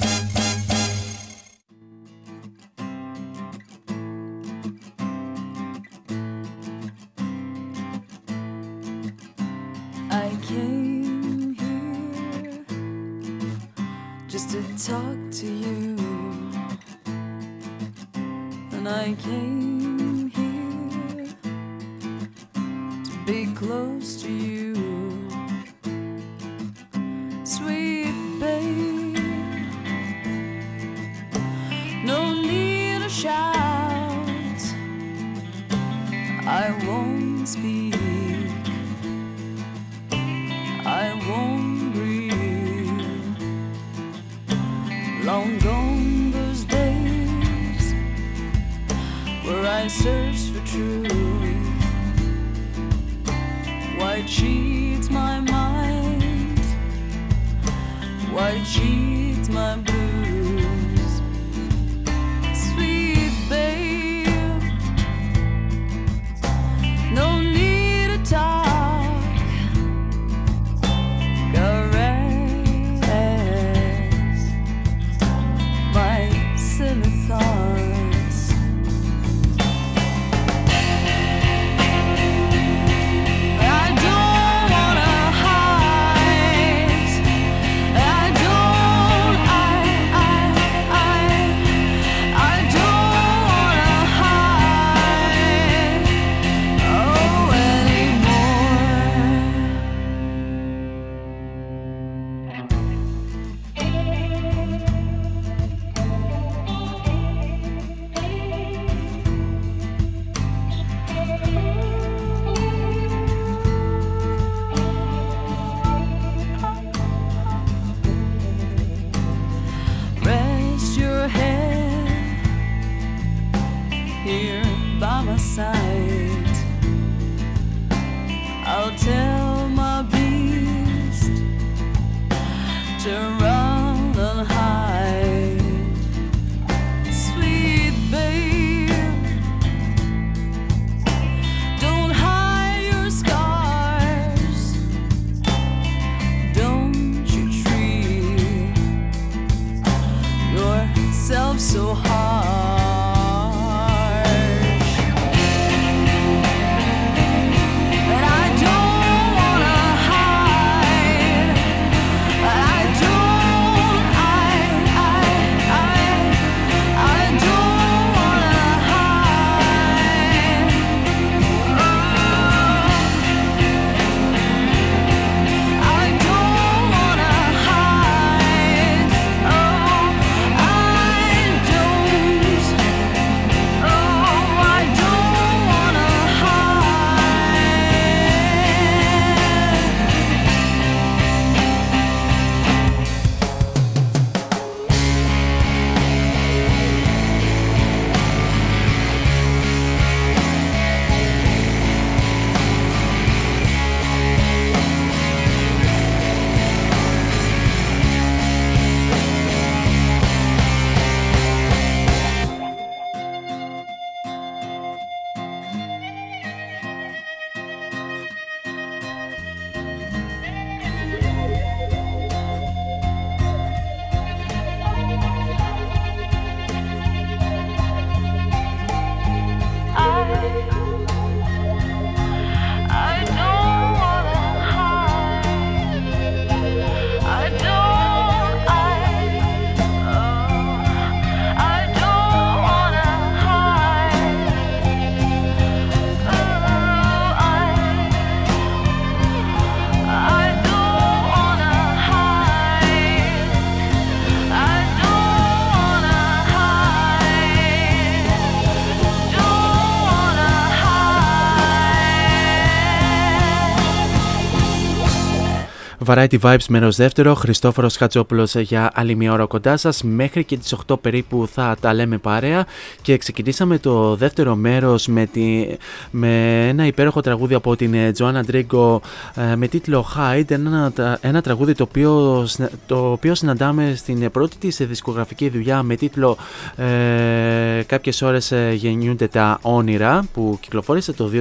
Variety Vibes μέρος δεύτερο, Χριστόφορος Χατζόπουλος για άλλη μια ώρα κοντά σας. Μέχρι και τις 8 περίπου θα τα λέμε παρέα και ξεκινήσαμε το δεύτερο μέρος με, τη, με ένα υπέροχο τραγούδι από την Τζοάννα Ντρίγκο ε, με τίτλο Hide, ένα, ένα τραγούδι το οποίο, το οποίο συναντάμε στην πρώτη της δισκογραφική δουλειά με τίτλο ε, «Κάποιες ώρες ε, γεννιούνται τα όνειρα» που κυκλοφόρησε το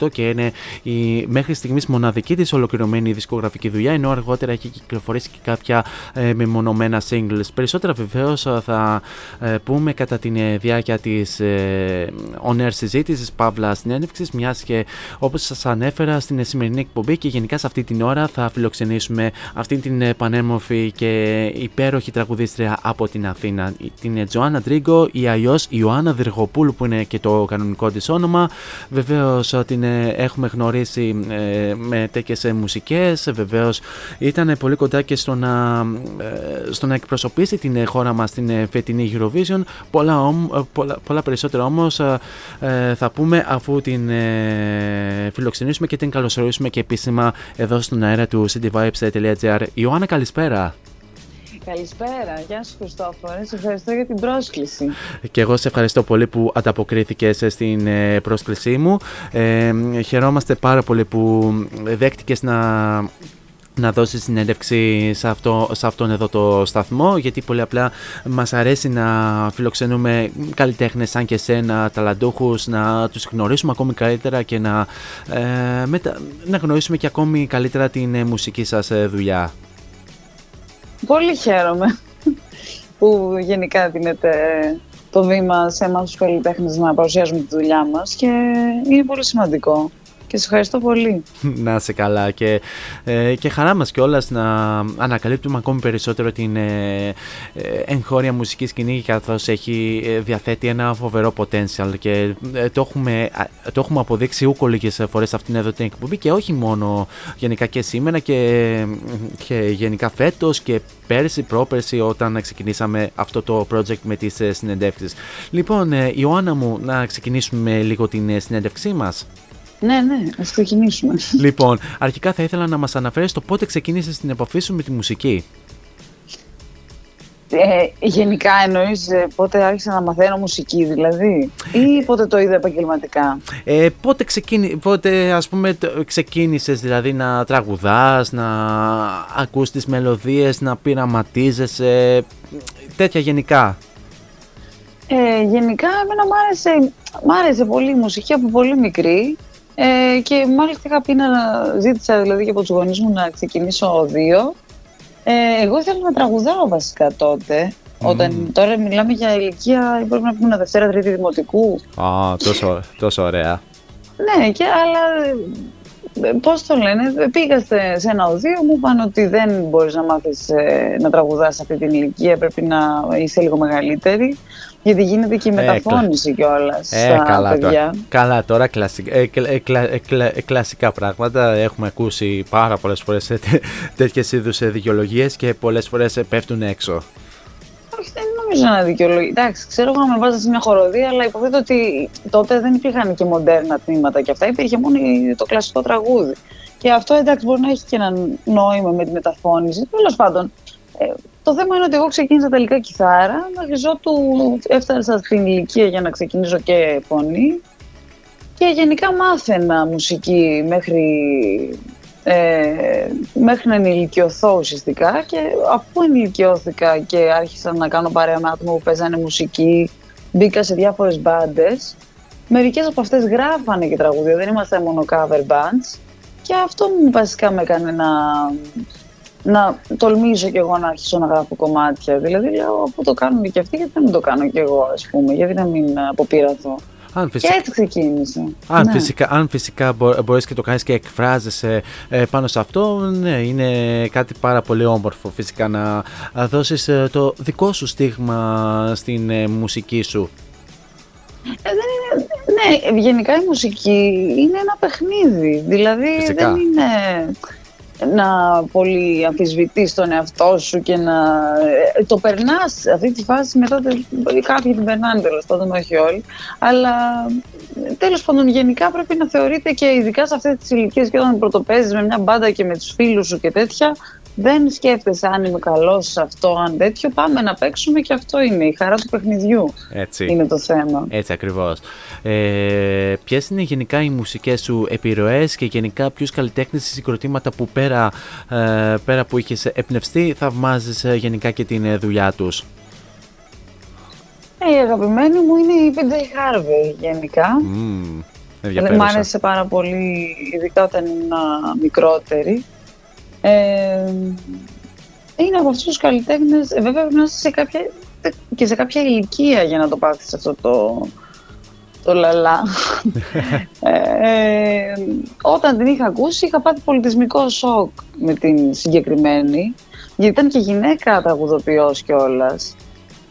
2008 και είναι η μέχρι στιγμής μοναδική της ολοκληρωμένη δισκογραφική δουλειά ενώ αργότερα έχει κυκλοφορήσει και κάποια ε, μεμονωμένα singles. Περισσότερα βεβαίως ε, θα ε, πούμε κατά τη ε, διάρκεια της ε, on air συζήτησης, παύλα συνέντευξης, μιας και όπως σας ανέφερα στην σημερινή εκπομπή και γενικά σε αυτή την ώρα θα φιλοξενήσουμε αυτή την ε, πανέμορφη και υπέροχη τραγουδίστρια από την Αθήνα, την Τζοάννα Τρίγκο ή αλλιώ Ιωάννα Δεργοπούλου που είναι και το κανονικό της όνομα. Βεβαίως την έχουμε γνωρίσει με τέτοιες μουσικές, βεβαίως ήταν πολύ κοντά και στο να, ε, στο να εκπροσωπήσει την χώρα μας στην ε, φετινή Eurovision. Πολλά, ε, πολλά, πολλά περισσότερα όμως θα πούμε αφού την φιλοξενήσουμε και την καλωσορίσουμε και επίσημα εδώ στον αέρα του cityvibes.gr. Ιωάννα καλησπέρα. Καλησπέρα, γεια σου Χριστόφορε, σε ευχαριστώ για την πρόσκληση. Και εγώ σε ευχαριστώ πολύ που ανταποκρίθηκες στην πρόσκλησή μου. Ε, χαιρόμαστε πάρα πολύ που δέχτηκες να να δώσεις συνέντευξη σε, αυτό, σε αυτόν εδώ το σταθμό γιατί πολύ απλά μας αρέσει να φιλοξενούμε καλλιτέχνες σαν και σένα, ταλαντούχους να τους γνωρίσουμε ακόμη καλύτερα και να, ε, μετα, να γνωρίσουμε και ακόμη καλύτερα την ε, μουσική σας ε, δουλειά. Πολύ χαίρομαι που γενικά δίνετε το βήμα σε εμάς τους καλλιτέχνες να παρουσιάζουμε τη δουλειά μας και είναι πολύ σημαντικό και σε ευχαριστώ πολύ. να σε καλά και, ε, και χαρά μας κιόλας να ανακαλύπτουμε ακόμη περισσότερο την ε, ε, εγχώρια μουσική σκηνή καθώς έχει ε, διαθέτει ένα φοβερό potential και ε, το, έχουμε, το έχουμε αποδείξει ούκο λίγες φορές αυτήν εδώ την εκπομπή και όχι μόνο γενικά και σήμερα και, και γενικά φέτος και πέρσι, πρόπερσι όταν ξεκινήσαμε αυτό το project με τις συνεντεύξεις. Λοιπόν, Ιωάννα μου, να ξεκινήσουμε λίγο την συνέντευξή μας. Ναι, ναι, ας ξεκινήσουμε. Λοιπόν, αρχικά θα ήθελα να μας αναφέρεις το πότε ξεκίνησες την επαφή σου με τη μουσική. Ε, γενικά εννοείς ε, πότε άρχισα να μαθαίνω μουσική δηλαδή ή πότε το είδα επαγγελματικά; Ε, πότε, ξεκίνη, πότε ας πούμε ξεκίνησες δηλαδή να τραγουδάς, να ακούς τις μελωδίες, να πειραματίζεσαι, τέτοια γενικά; Ε, γενικά εμένα μ' άρεσε, μ άρεσε πολύ η μουσική από πολύ μικρή ε, και μάλιστα είχα πει να ζήτησα δηλαδή και από τους γονείς μου να ξεκινήσω δύο. Ε, εγώ ήθελα να τραγουδάω βασικά τότε. Όταν τώρα μιλάμε για ηλικία, πρέπει να πούμε Δευτέρα, Τρίτη Δημοτικού. Α, τόσο, τόσο ωραία. ναι, και αλλά Πώς το λένε, πήγα σε ένα οδείο, μου είπαν ότι δεν μπορείς να μάθεις ε, να τραγουδάς σε αυτή την ηλικία, πρέπει να είσαι λίγο μεγαλύτερη. Γιατί γίνεται και η μεταφώνηση ε, κιόλας. Ε, καλά παιδιά. τώρα. Καλά τώρα, κλασικά, ε, ε, κλασικά πράγματα. Έχουμε ακούσει πάρα πολλές φορές τέτοιες είδους δικαιολογίες και πολλές φορές πέφτουν έξω. Όχι, δεν νομίζω να δικαιολογεί. Εντάξει, ξέρω εγώ να με βάζετε σε μια χοροδία, αλλά υποθέτω ότι τότε δεν υπήρχαν και μοντέρνα τμήματα και αυτά. Υπήρχε μόνο το κλασικό τραγούδι. Και αυτό εντάξει μπορεί να έχει και ένα νόημα με τη μεταφώνηση. Τέλος πάντων, ε, το θέμα είναι ότι εγώ ξεκίνησα τελικά κιθάρα, μέχρι του έφτασα στην ηλικία για να ξεκινήσω και φωνή. Και γενικά μάθαινα μουσική μέχρι ε, μέχρι να ενηλικιωθώ ουσιαστικά και αφού ενηλικιώθηκα και άρχισα να κάνω παρέα με άτομα που παίζανε μουσική, μπήκα σε διάφορες μπάντες. Μερικές από αυτές γράφανε και τραγούδια, δεν ήμασταν μόνο cover bands και αυτό μου βασικά με έκανε να, να τολμήσω κι εγώ να αρχίσω να γράφω κομμάτια. Δηλαδή λέω αφού το κάνουν και αυτοί γιατί δεν το κάνω κι εγώ ας πούμε, γιατί να μην αποπειραθώ. Αν φυσικά, και έτσι ξεκίνησε. Αν, ναι. φυσικά, αν φυσικά μπορείς και το κάνεις και εκφράζεσαι ε, πάνω σε αυτό, ναι, είναι κάτι πάρα πολύ όμορφο φυσικά να δώσεις ε, το δικό σου στίγμα στην ε, μουσική σου. Ε, δεν είναι, ναι, γενικά η μουσική είναι ένα παιχνίδι. Δηλαδή δεν είναι να πολύ αμφισβητείς τον εαυτό σου και να ε, το περνάς αυτή τη φάση μετά κάποιοι την περνάνε τέλος πάντων όχι όλοι αλλά τέλος πάντων γενικά πρέπει να θεωρείται και ειδικά σε αυτές τις ηλικίες και όταν πρωτοπαίζεις με μια μπάντα και με τους φίλους σου και τέτοια δεν σκέφτεσαι αν είμαι καλός σε αυτό, αν τέτοιο. Πάμε να παίξουμε και αυτό είναι η χαρά του παιχνιδιού. Έτσι. Είναι το θέμα. Έτσι ακριβώς. Ε, Ποιες είναι γενικά οι μουσικές σου επιρροές και γενικά ποιους καλλιτέχνες ή συγκροτήματα που πέρα, ε, πέρα που είχες εμπνευστεί θαυμάζεις ε, γενικά και την ε, δουλειά τους; Ε, η αγαπημένη μου είναι η PJ Harvey γενικά. Μμμ, Μ' ενδιαφέρουσα. άρεσε πάρα πολύ, ειδικά όταν ήμουν μικρότερη. Ε, είναι από αυτούς τους καλλιτέχνες, ε, βέβαια πρέπει να είσαι σε κάποια, και σε κάποια ηλικία για να το πάθεις αυτό το, το λαλά. ε, όταν την είχα ακούσει είχα πάθει πολιτισμικό σοκ με την συγκεκριμένη, γιατί ήταν και γυναίκα τραγουδοποιός κιόλας.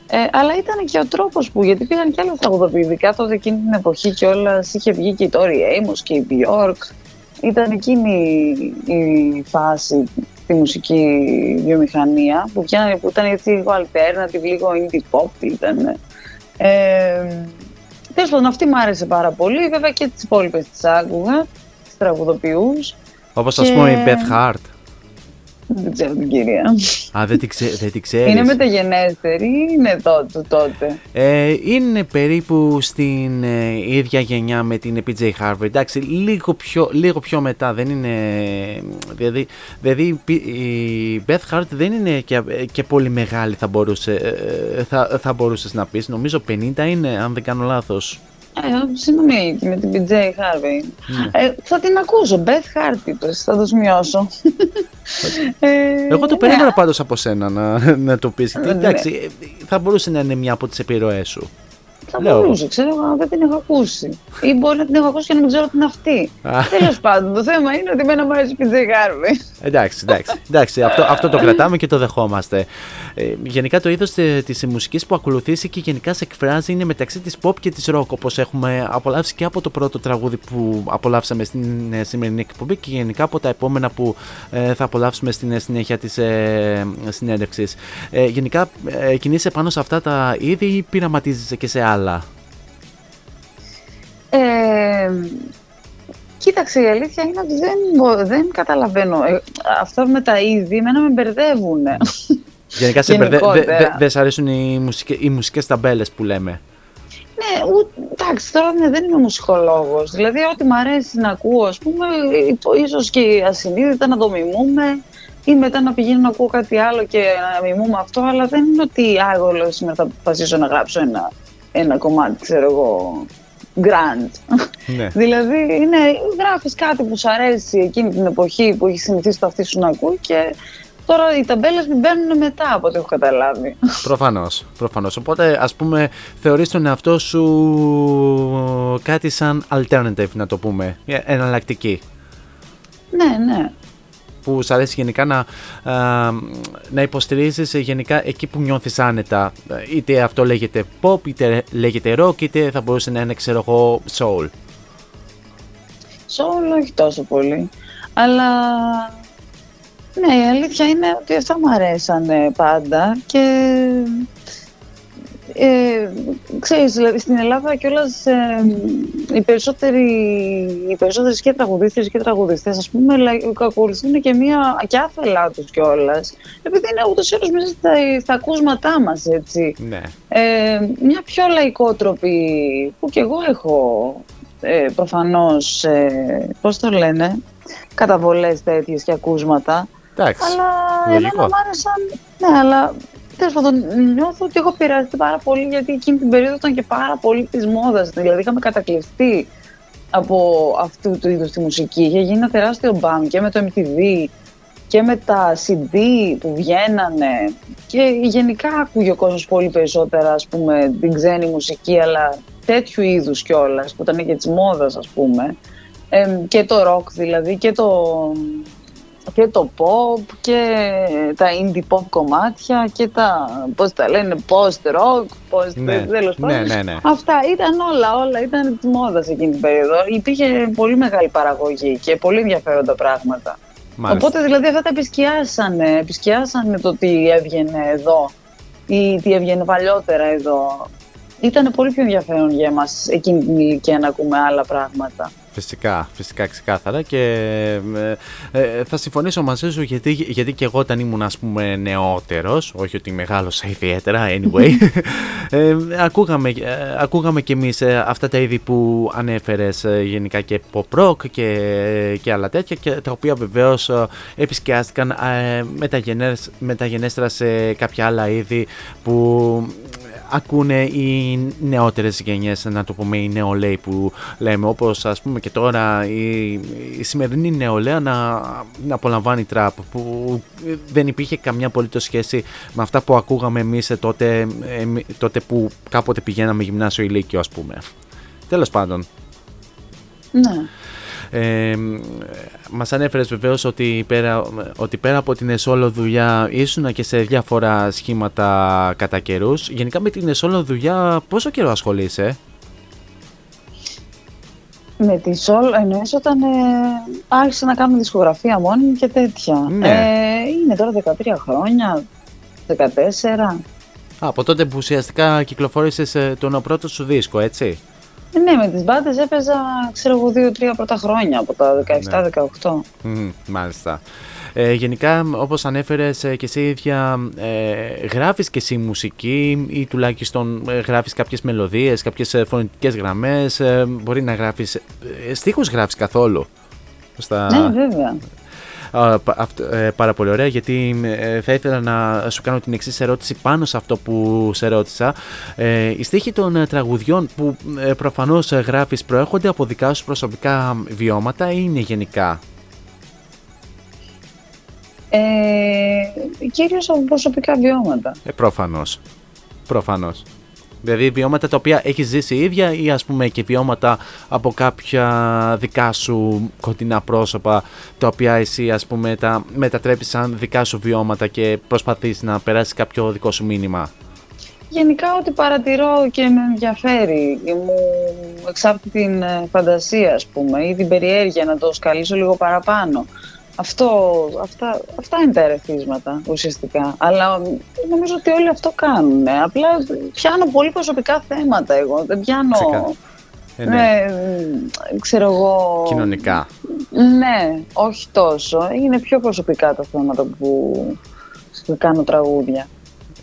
Ε, αλλά ήταν και ο τρόπος που, γιατί πήγαν και άλλα τραγουδοποιοί, ειδικά τότε εκείνη την εποχή κιόλας είχε βγει και η Tori Amos και η Bjork. Ήταν εκείνη η φάση στη μουσική βιομηχανία που, βγαίνανε, που ήταν έτσι λίγο alternative, λίγο indie pop ήταν. Ε, Τέλος πάντων, αυτή μου άρεσε πάρα πολύ. Βέβαια και τις υπόλοιπες τις άκουγα, τις τραγουδοποιούς. Όπως ας πούμε η Beth Hart. Δεν ξέρω την κυρία. Α, δεν την, ξέ, δεν την ξέρεις. Είναι μεταγενέστερη ή είναι τότε. τότε; Ε, είναι περίπου στην ε, ίδια γενιά με την PJ Harvey. Εντάξει, λίγο πιο, λίγο πιο μετά δεν είναι. Δηλαδή, δηλαδή η Beth Hart δεν είναι και, και πολύ μεγάλη, θα, μπορούσε, ε, θα, θα μπορούσες να πεις. Νομίζω 50 είναι, αν δεν κάνω λάθος. Ε, συγγνώμη, και με την PJ Harvey. Ε, θα την ακούσω. Beth Hart είπες, θα το σημειώσω. ε, Εγώ το ναι, περίμενα πάντως από σένα να, να το πεις. Ναι. Εντάξει, ε, θα μπορούσε να είναι μια από τις επιρροές σου. Θα Λέω. μπορούσε, ξέρω εγώ, αλλά δεν την έχω ακούσει. Ή μπορεί να την έχω ακούσει και να μην ξέρω τι είναι αυτή. Α. Τέλος πάντων, το θέμα είναι ότι εμένα μου αρέσει η PJ Harvey. Εντάξει, εντάξει, εντάξει αυτό, αυτό το κρατάμε και το δεχόμαστε. Ε, γενικά το είδος ε, της μουσικής που ακολουθήσει και γενικά σε εκφράζει είναι μεταξύ της pop και της rock όπως έχουμε απολαύσει και από το πρώτο τραγούδι που απολαύσαμε στην ε, σημερινή εκπομπή και γενικά από τα επόμενα που ε, θα απολαύσουμε στην ε, συνέχεια της ε, συνέντευξης. Ε, γενικά ε, κινείσαι πάνω σε αυτά τα είδη ή πειραματίζεσαι και σε άλλα. Ε, κοίταξε, η αλήθεια είναι ότι δεν, μπο- δεν καταλαβαίνω. Ε, αυτά με τα είδη, εμένα με μπερδεύουν. Γενικά σε μπερδε- δε- Γενικότερα. δε- δεν σ' αρέσουν οι, μουσικές, οι μουσικές ταμπέλες που λέμε. Ναι, ου, εντάξει, τώρα ναι, δεν είμαι μουσικολόγος. Δηλαδή, ό,τι μου αρέσει να ακούω, ας πούμε, ε, ίσως και ασυνείδητα να το μιμούμε ή μετά να πηγαίνω να ακούω κάτι άλλο και να μιμούμε αυτό, αλλά δεν είναι ότι «Α, εγώ λέω σήμερα θα αποφασίσω να γράψω ένα, ένα κομμάτι, ξέρω εγώ, grand. Ναι. δηλαδή, είναι, γράφεις κάτι που σου αρέσει εκείνη την εποχή που έχεις συνηθίσει το αυτή σου να ακούει και τώρα οι ταμπέλες μην μπαίνουν μετά από ό,τι έχω καταλάβει. Προφανώς, προφανώς. Οπότε ας πούμε θεωρείς τον εαυτό σου κάτι σαν alternative να το πούμε, ε, εναλλακτική. ναι, ναι. Που σ' αρέσει γενικά να, α, να υποστηρίζεις γενικά εκεί που νιώθεις άνετα. Είτε αυτό λέγεται pop, είτε λέγεται rock, είτε θα μπορούσε να είναι ξέρω εγώ soul. Soul όχι τόσο πολύ. Αλλά ναι, η αλήθεια είναι ότι αυτά μου αρέσανε πάντα και ε, ξέρεις, δηλαδή στην Ελλάδα κιόλας ε, οι, περισσότεροι, οι περισσότερες και τραγουδίστρες και τραγουδιστές ας πούμε λα- ακολουθούν και μία και άθελά τους κιόλας επειδή είναι ούτως ή άλλως μέσα στα, στα ακούσματά μας έτσι Ναι. ε, μια πιο λαϊκότροπη που κι εγώ έχω ε, προφανώς, ε, πώς το λένε, καταβολές τέτοιες και ακούσματα. Εντάξει, Αλλά λογικό. εμένα μου άρεσαν, ναι, αλλά τέλος πάντων νιώθω ότι έχω πειραστεί πάρα πολύ γιατί εκείνη την περίοδο ήταν και πάρα πολύ της μόδας. Δηλαδή είχαμε κατακλειστεί από αυτού του είδους τη μουσική. Είχε γίνει ένα τεράστιο μπαμ και με το MTV και με τα CD που βγαίνανε και γενικά άκουγε ο κόσμος πολύ περισσότερα ας πούμε την ξένη μουσική αλλά τέτοιου είδους κιόλας που ήταν και της μόδας ας πούμε Εμ, και το rock δηλαδή και το, και το pop και τα indie pop κομμάτια και τα πώς τα λένε post rock post Ναι, τέλος ναι, πάντων. ναι, ναι. Αυτά ήταν όλα, όλα ήταν της μόδας εκείνη την περίοδο. Υπήρχε πολύ μεγάλη παραγωγή και πολύ ενδιαφέροντα πράγματα. Μάλιστα. Οπότε δηλαδή αυτά τα επισκιάσανε, επισκιάσανε το τι έβγαινε εδώ ή τι έβγαινε παλιότερα εδώ. ήταν πολύ πιο ενδιαφέρον για εμάς εκείνη την ηλικία να ακούμε άλλα πράγματα. Φυσικά, φυσικά ξεκάθαρα και ε, ε, θα συμφωνήσω μαζί σου γιατί, γιατί και εγώ όταν ήμουν ας πούμε νεότερος, όχι ότι μεγάλωσα ιδιαίτερα, anyway, ε, ακούγαμε, ε, ακούγαμε και εμείς ε, αυτά τα είδη που ανέφερες ε, γενικά και pop rock και, και άλλα τέτοια και τα οποία βεβαίως ε, επισκιάστηκαν ε, μεταγενές, μεταγενέστερα σε κάποια άλλα είδη που ακούνε οι νεότερες γενιές, να το πούμε οι νεολαίοι που λέμε, όπως ας πούμε και τώρα η, η σημερινή νεολαία να, να απολαμβάνει τραπ που δεν υπήρχε καμιά απολύτως σχέση με αυτά που ακούγαμε εμείς τότε, εμ- τότε που κάποτε πηγαίναμε γυμνάσιο ηλίκιο ας πούμε. Τέλος πάντων. Ναι. Ε, μας ανέφερες βεβαίως ότι πέρα, ότι πέρα από την εσόλο δουλειά ήσουν και σε διάφορα σχήματα κατά καιρούς. Γενικά με την εσόλο δουλειά πόσο καιρό ασχολείσαι; Με τη Soul εννοείς όταν ε, άρχισα να κάνω δισκογραφία μόνη μου και τέτοια. Ναι. Ε, είναι τώρα 13 χρόνια, 14. Α, από τότε που ουσιαστικά κυκλοφόρησες ε, τον πρώτο σου δίσκο, έτσι; Ε, ναι, με τις μπάντες έπαιζα, ξέρω εγώ, 2-3 πρώτα χρόνια από τα 17-18. Μμμ, μάλιστα. Ε, γενικά, όπως ανέφερες ε, και εσύ ίδια, ε, γράφεις και εσύ μουσική ή τουλάχιστον ε, γράφεις κάποιες μελωδίες, κάποιες ε, φωνητικές γραμμές, ε, μπορεί να γράφεις, ε, στίχους γράφεις καθόλου. Στα... Ναι, βέβαια. Α, πα- αυτό, ε, πάρα πολύ ωραία γιατί ε, θα ήθελα να σου κάνω την εξής ερώτηση πάνω σε αυτό που σε ρώτησα. Ε, οι στίχοι των ε, τραγουδιών που ε, προφανώς ε, γράφεις προέρχονται από δικά σου προσωπικά βιώματα ή είναι γενικά; Ε, κυρίως από προσωπικά βιώματα. Ε, προφανώς. Προφανώς. Δηλαδή βιώματα τα οποία έχεις ζήσει η ίδια ή ας πούμε και βιώματα από κάποια δικά σου κοντινά πρόσωπα τα οποία εσύ ας πούμε τα μετατρέπεις σαν δικά σου βιώματα και προσπαθείς να περάσεις κάποιο δικό σου μήνυμα; Γενικά ό,τι παρατηρώ και με ενδιαφέρει, μου εξάπτει την ε, φαντασία ας πούμε ή την περιέργεια να το σκαλίσω λίγο παραπάνω. Αυτό, αυτά, αυτά είναι τα ερεθίσματα ουσιαστικά. Αλλά νομίζω ότι όλοι αυτό κάνουν. Απλά πιάνω πολύ προσωπικά θέματα εγώ. Δεν πιάνω. Ξεκάθαρα. Ε, ναι. ναι, ξέρω εγώ. Κοινωνικά. Ναι, όχι τόσο. Είναι πιο προσωπικά τα θέματα που, που κάνω τραγούδια.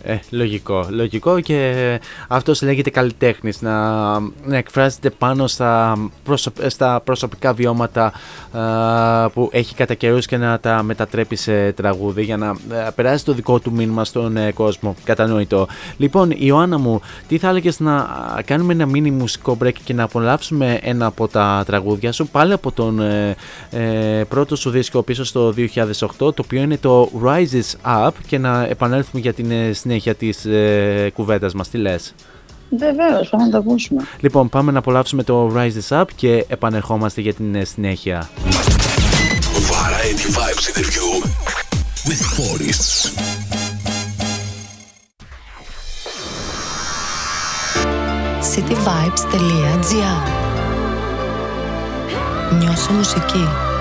Ε, λογικό, λογικό και αυτός λέγεται καλλιτέχνης, να, να εκφράζεται πάνω στα, προσω- στα προσωπικά βιώματα α, που έχει κατά καιρούς και να τα μετατρέπει σε τραγούδι για να ε, περάσει το δικό του μήνυμα στον ε, κόσμο, κατανοητό. Λοιπόν, Ιωάννα μου, τι θα έλεγες να α, κάνουμε ένα μίνι μουσικό break και να απολαύσουμε ένα από τα τραγούδια σου, πάλι από τον ε, ε, πρώτο σου δίσκο πίσω στο 2008, το οποίο είναι το Rises Up και να επανέλθουμε για την ε, συνέχεια της ε, κουβέντας μας. Τι λες; Βεβαίως, πάμε να το ακούσουμε. Λοιπόν, πάμε να απολαύσουμε το Rises Up και επανερχόμαστε για την ε, συνέχεια. Variety Vibes interview with Forests. cityvibes.gr Νιώσε μουσική.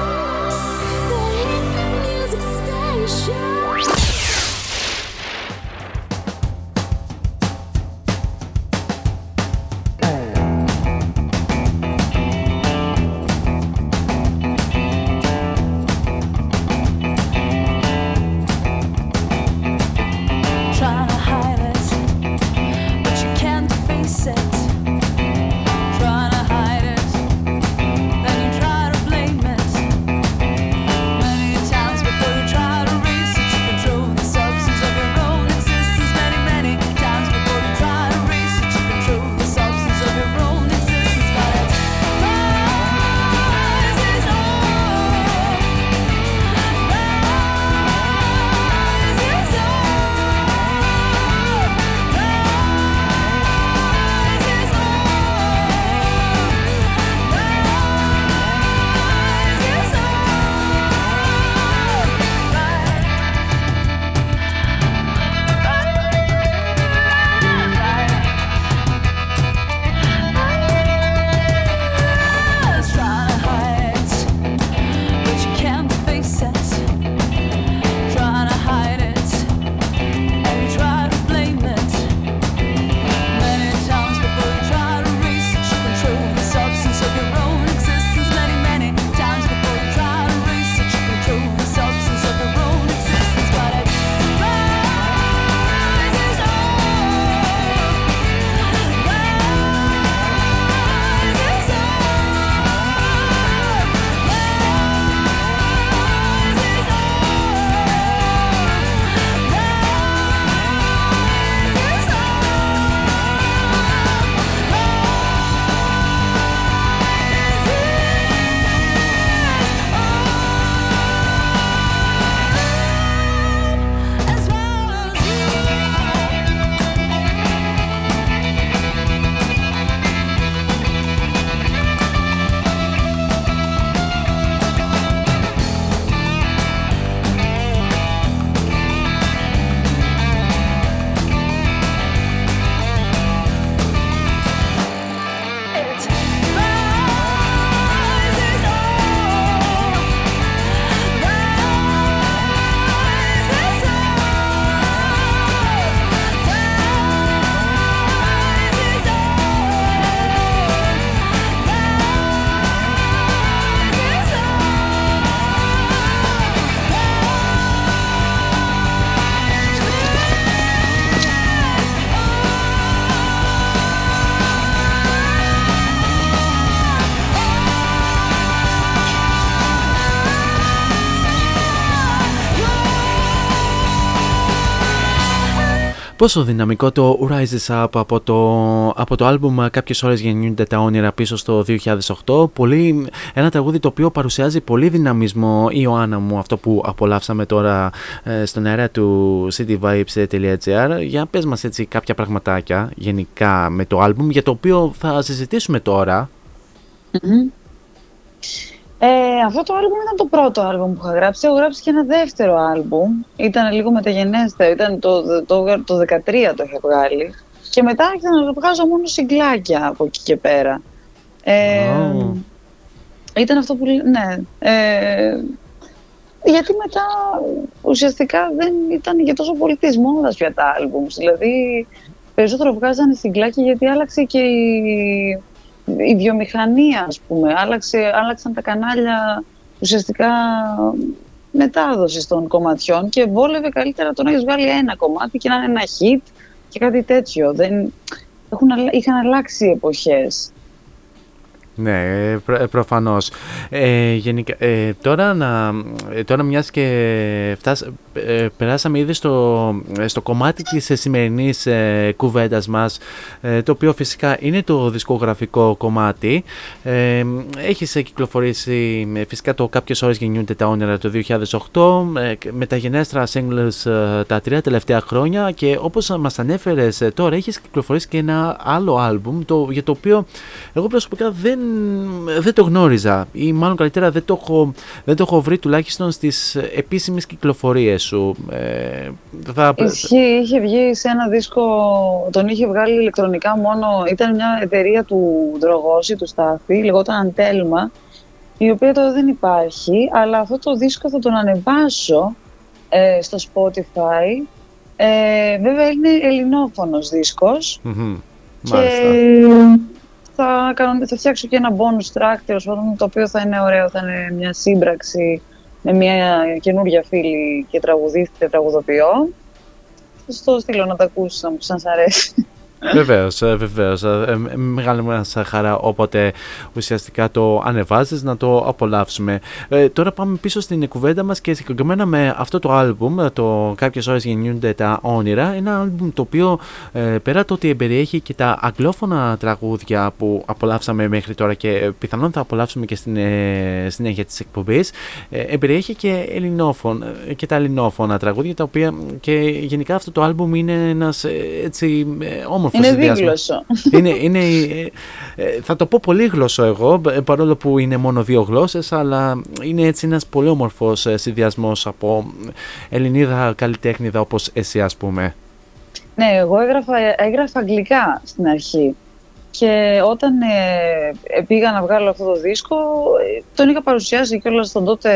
Πόσο δυναμικό το Rises Up από το, από το άλμπουμ Κάποιες ώρες γεννιούνται τα όνειρα πίσω στο 2008. Πολύ, ένα τραγούδι το οποίο παρουσιάζει πολύ δυναμισμό η Ιωάννα μου, αυτό που απολαύσαμε τώρα ε, στον αέρα του cityvibes.gr. Για πες μας έτσι κάποια πραγματάκια γενικά με το άλμπουμ για το οποίο θα συζητήσουμε τώρα. Ε, αυτό το άλμπουμ ήταν το πρώτο άλμπουμ που είχα γράψει. Έχω γράψει και ένα δεύτερο άλμπουμ. Ήταν λίγο μεταγενέστερο. Ήταν το, το, το, το 13 το είχα βγάλει. Και μετά άρχισα να βγάζω μόνο συγκλάκια από εκεί και πέρα. Ε, Ήταν αυτό που... Ναι. Ε, γιατί μετά ουσιαστικά δεν ήταν για τόσο πολύ τη μόδα πια τα άλμπουμς. Δηλαδή περισσότερο βγάζανε συγκλάκια γιατί άλλαξε και η η βιομηχανία, ας πούμε, άλλαξε, άλλαξαν τα κανάλια ουσιαστικά μετάδοσης των κομματιών και βόλευε καλύτερα το να έχεις βγάλει ένα κομμάτι και να είναι ένα hit και κάτι τέτοιο. Δεν, έχουν, είχαν αλλάξει οι εποχές. Ναι, προ, ε, προφανώς. Ε, γενικά, ε, τώρα, να, ε, τώρα μιας και φτάσ, περάσαμε ήδη στο, στο κομμάτι της σημερινής ε, κουβέντας μας, το οποίο φυσικά είναι το δισκογραφικό κομμάτι. Ε, έχεις κυκλοφορήσει φυσικά το «Κάποιες ώρες γεννιούνται τα όνειρα» το 2008, με τα γενέστρα singles τα τρία τελευταία χρόνια και όπως μας ανέφερες τώρα, έχεις κυκλοφορήσει και ένα άλλο άλμπουμ, το, για το οποίο εγώ προσωπικά δεν δεν το γνώριζα ή μάλλον καλύτερα δεν το έχω, δεν το έχω βρει τουλάχιστον στις επίσημες κυκλοφορίες σου. Ε, θα... Ισχύει, είχε βγει σε ένα δίσκο, τον είχε βγάλει ηλεκτρονικά μόνο, ήταν μια εταιρεία του Ντρογόση, του Στάθη, λεγόταν Αντέλμα, η οποία τώρα δεν υπάρχει, αλλά αυτό το δίσκο θα τον ανεβάσω ε, στο Spotify. Ε, βέβαια είναι ελληνόφωνος δίσκος. Και θα, κάνω, θα φτιάξω και ένα bonus track, τέλος πάντων, το οποίο θα είναι ωραίο, θα είναι μια σύμπραξη με μια καινούργια φίλη και τραγουδίστρια τραγουδοποιώ. Θα στο στείλω να τα ακούσει, αν σας αρέσει. Βεβαίως, βεβαίως. Ε, ε, μεγάλη μα χαρά όποτε ουσιαστικά το ανεβάζεις να το απολαύσουμε. Ε, τώρα πάμε πίσω στην κουβέντα μας και συγκεκριμένα με αυτό το album, το Κάποιες ώρες γεννιούνται τα όνειρα. Ένα album το οποίο ε, πέρα το ότι περιέχει και τα αγγλόφωνα τραγούδια που απολαύσαμε μέχρι τώρα και πιθανόν θα απολαύσουμε και στην ε, συνέχεια της εκπομπής, ε, περιέχει και, ελληνόφων, και τα ελληνόφωνα τραγούδια τα οποία και γενικά αυτό το album είναι ένας έτσι όμορφος είναι δίγλωσσο. Είναι, είναι, ε, ε, θα το πω πολύ γλώσσο εγώ, ε, παρόλο που είναι μόνο δύο γλώσσες, αλλά είναι έτσι ένας πολύ όμορφος συνδυασμός από Ελληνίδα καλλιτέχνηδα όπως εσύ ας πούμε. Ναι, εγώ έγραφα, έγραφα αγγλικά στην αρχή. Και όταν ε, πήγα να βγάλω αυτό το δίσκο, τον είχα παρουσιάσει κιόλας στον τότε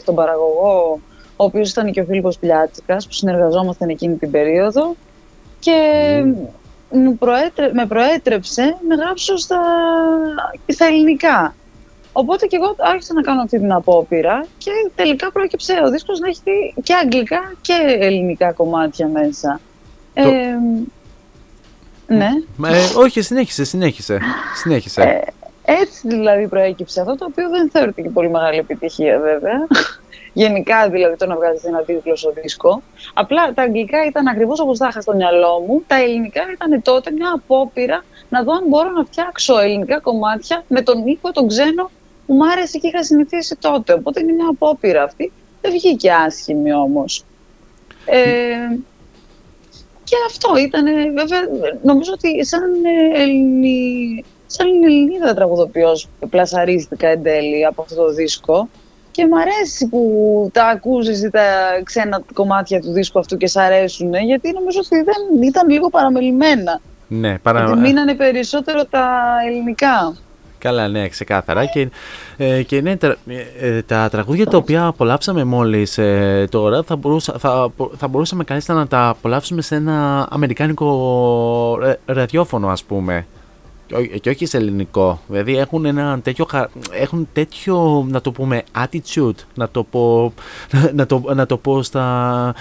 στον παραγωγό, ο οποίος ήταν και ο Φίλιππος Πλιάτσικας, που συνεργαζόμασταν εκείνη την περίοδο. Και με προέτρεψε να γράψω στα, στα ελληνικά. Οπότε και εγώ άρχισα να κάνω αυτή την απόπειρα και τελικά πρόκειψε ο δίσκος να έχει και αγγλικά και ελληνικά κομμάτια μέσα. Ε, ναι. Ε, όχι, συνέχισε, συνέχισε. συνέχισε. Ε, έτσι δηλαδή προέκυψε αυτό, το οποίο δεν θεωρείται και πολύ μεγάλη επιτυχία βέβαια. Γενικά δηλαδή το να βγάζεις ένα δίγλωσσο δίσκο. Απλά τα αγγλικά ήταν ακριβώς όπως τα είχα στο μυαλό μου. Τα ελληνικά ήταν τότε μια απόπειρα να δω αν μπορώ να φτιάξω ελληνικά κομμάτια με τον ήχο, τον ξένο που μου άρεσε και είχα συνηθίσει τότε. Οπότε είναι μια απόπειρα αυτή. Δεν βγήκε άσχημη όμως. Ε, και αυτό ήταν, βέβαια, νομίζω ότι σαν, Ελληνι... σαν Ελληνίδα τραγουδοποιός πλασαρίστηκα εν τέλει από αυτό το δίσκο και μου αρέσει που τα ακούσεις τα ξένα κομμάτια του δίσκου αυτού και σ' αρέσουν, γιατί νομίζω ότι δεν ήταν λίγο παραμελημένα. Ναι, παρα... Γιατί μείνανε περισσότερο τα ελληνικά. Καλά, ναι, ξεκάθαρα. Και, ε, και ναι, τα, ε, τα τραγούδια τα οποία απολαύσαμε μόλις ε, τώρα θα, μπορούσα, θα, θα μπορούσαμε καλύτερα να τα απολαύσουμε σε ένα αμερικάνικο ραδιόφωνο ας πούμε και όχι σε ελληνικό. Δηλαδή έχουν ένα τέτοιο, έχουν τέτοιο να το πούμε attitude, να το πω, να το, να το πω στα,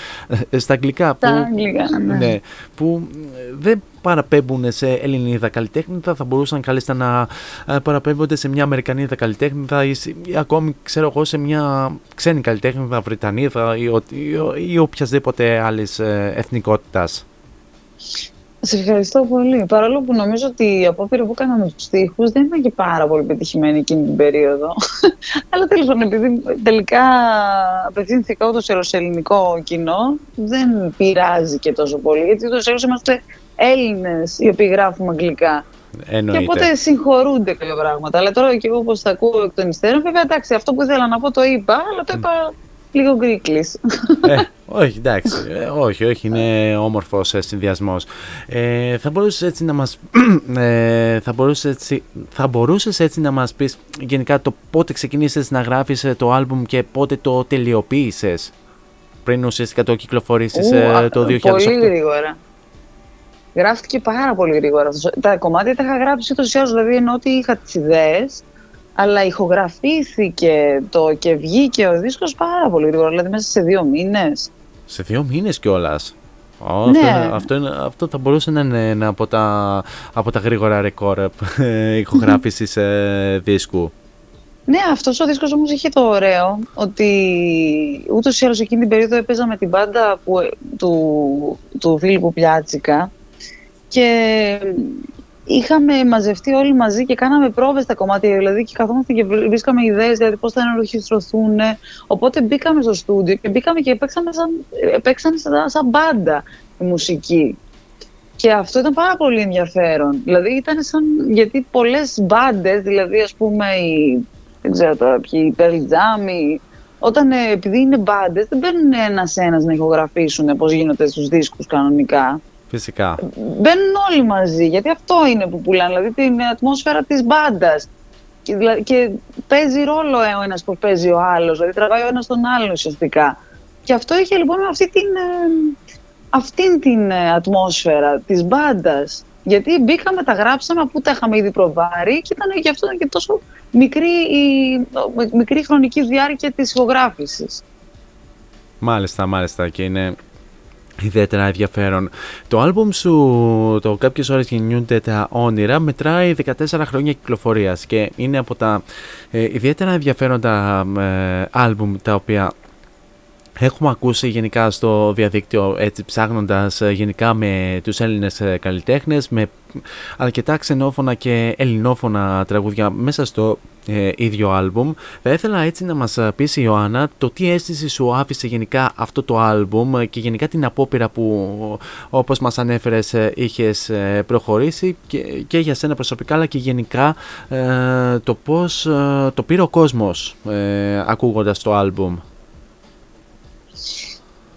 στα αγγλικά. Στα αγγλικά, ναι. ναι. Που δεν παραπέμπουν σε Ελληνίδα καλλιτέχνηδα, θα μπορούσαν καλύτερα να ε, παραπέμπονται σε μια Αμερικανίδα καλλιτέχνηδα ή, ή ακόμη ξέρω εγώ σε μια ξένη καλλιτέχνηδα Βρετανίδα ή, ή, ή οποιασδήποτε άλλης ε, εθνικότητας. Σε ευχαριστώ πολύ. Παρόλο που νομίζω ότι η απόπειρα που έκανα με τους τοίχου δεν ήταν και πάρα πολύ πετυχημένη εκείνη την περίοδο. Αλλά τέλος πάντων, επειδή τελικά απευθύνθηκα ούτως ή σε ελληνικό κοινό, δεν πειράζει και τόσο πολύ. Γιατί ούτως ή είμαστε Έλληνες οι οποίοι γράφουμε αγγλικά. Εννοείται. Και οπότε συγχωρούνται κάποια πράγματα. Αλλά τώρα και εγώ όπως τα ακούω εκ των υστέρων, βέβαια εντάξει, αυτό που ήθελα να πω το είπα, αλλά το είπα λίγο γκρίκλις. Ε, όχι, εντάξει. Ε, όχι, όχι, είναι όμορφος συνδυασμός. Ε, θα μπορούσες έτσι να μας. Ε, θα μπορούσες έτσι, θα μπορούσες έτσι να μας πεις γενικά το πότε ξεκίνησε να γράφεις ε, το άλμπουμ και πότε το τελειοποίησες. Πριν ουσιαστικά το κυκλοφορήσεις ε, το 2008. Πολύ γρήγορα. Γράφτηκε πάρα πολύ γρήγορα. Τα κομμάτια τα είχα γράψει ούτως ή δηλαδή ενώ ότι είχα τις ιδέες, αλλά ηχογραφήθηκε το και βγήκε ο δίσκος πάρα πολύ γρήγορα, δηλαδή μέσα σε δύο μήνες. Σε δύο μήνες κιόλας. Oh, Ναι. αυτό, αυτό, είναι- αυτό θα μπορούσε να είναι ένα από τα, από τα γρήγορα ρεκόρ ε, ηχογράφησης ε, δίσκου. Ναι, αυτός ο δίσκος όμως είχε το ωραίο ότι ούτως ή άλλως εκείνη την περίοδο έπαιζα με την μπάντα που, του, του Φίλιππου Πιάτσικα και είχαμε μαζευτεί όλοι μαζί και κάναμε πρόβες στα κομμάτια, δηλαδή και καθόμαστε και βρ- βρίσκαμε ιδέες δηλαδή πώς θα ενορχιστρωθούν. Οπότε μπήκαμε στο στούντιο και μπήκαμε και παίξαμε σαν, παίξανε σαν, σαν μπάντα η μουσική. Και αυτό ήταν πάρα πολύ ενδιαφέρον. Δηλαδή ήταν σαν, γιατί πολλές μπάντες, δηλαδή ας πούμε οι, δεν ξέρω τώρα ποιοι, οι Pearl Jam, οι- όταν ε, επειδή είναι μπάντες, δεν παίρνουν ένα-ένα να ηχογραφήσουν πώς γίνονται στους δίσκους κανονικά. Φυσικά. Μπαίνουν όλοι μαζί, γιατί αυτό είναι που πουλάνε, δηλαδή την ατμόσφαιρα της μπάντας. Και, δηλα- και παίζει ρόλο ο ένας που παίζει ο άλλος, δηλαδή τραβάει ο ένας τον άλλον ουσιαστικά. Και αυτό είχε λοιπόν αυτή την, ε, αυτήν την ε, ατμόσφαιρα της μπάντας. Γιατί μπήκαμε, τα γράψαμε, αφού τα είχαμε ήδη προβάρει και ήταν και αυτό ήταν και τόσο μικρή η ο- μικρή χρονική διάρκεια της ηχογράφησης. Μάλιστα, μάλιστα και είναι ιδιαίτερα ενδιαφέρον. Το άλμπουμ σου, το «Κάποιες ώρες γεννιούνται τα όνειρα» μετράει 14 χρόνια κυκλοφορίας και είναι από τα ε, ιδιαίτερα ενδιαφέροντα ε, άλμπουμ τα οποία Έχουμε ακούσει γενικά στο διαδίκτυο έτσι ψάχνοντας ε, γενικά με τους Έλληνες ε, καλλιτέχνες με αρκετά ξενόφωνα και ελληνόφωνα τραγούδια μέσα στο ε, ίδιο άλμπουμ. Θα ήθελα έτσι να μας ε, πεις Ιωάννα το τι αίσθηση σου άφησε γενικά αυτό το άλμπουμ ε, και γενικά την απόπειρα που όπως μας ανέφερες ε, είχες ε, προχωρήσει και, και για σένα προσωπικά αλλά και γενικά ε, το πώς ε, το πήρε ο κόσμος ε, ακούγοντας το άλμπουμ.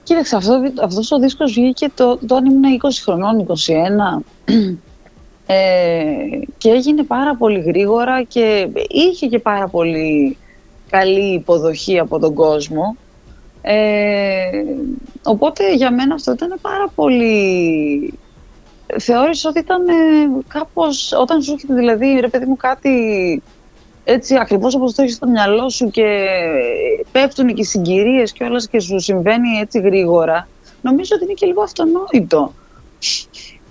Κοίταξε, αυτό, αυτός ο δίσκος βγήκε το, όταν ήμουν 20 χρονών, 21. Ε, και έγινε πάρα πολύ γρήγορα και είχε και πάρα πολύ καλή υποδοχή από τον κόσμο. Ε, οπότε για μένα αυτό ήταν πάρα πολύ... Θεώρησα ότι ήταν ε, κάπως, όταν σου έρχεται δηλαδή, ρε παιδί μου, κάτι έτσι ακριβώς όπως το έχεις στο μυαλό σου και πέφτουν και οι συγκυρίες και όλα και σου συμβαίνει έτσι γρήγορα, νομίζω ότι είναι και λίγο αυτονόητο.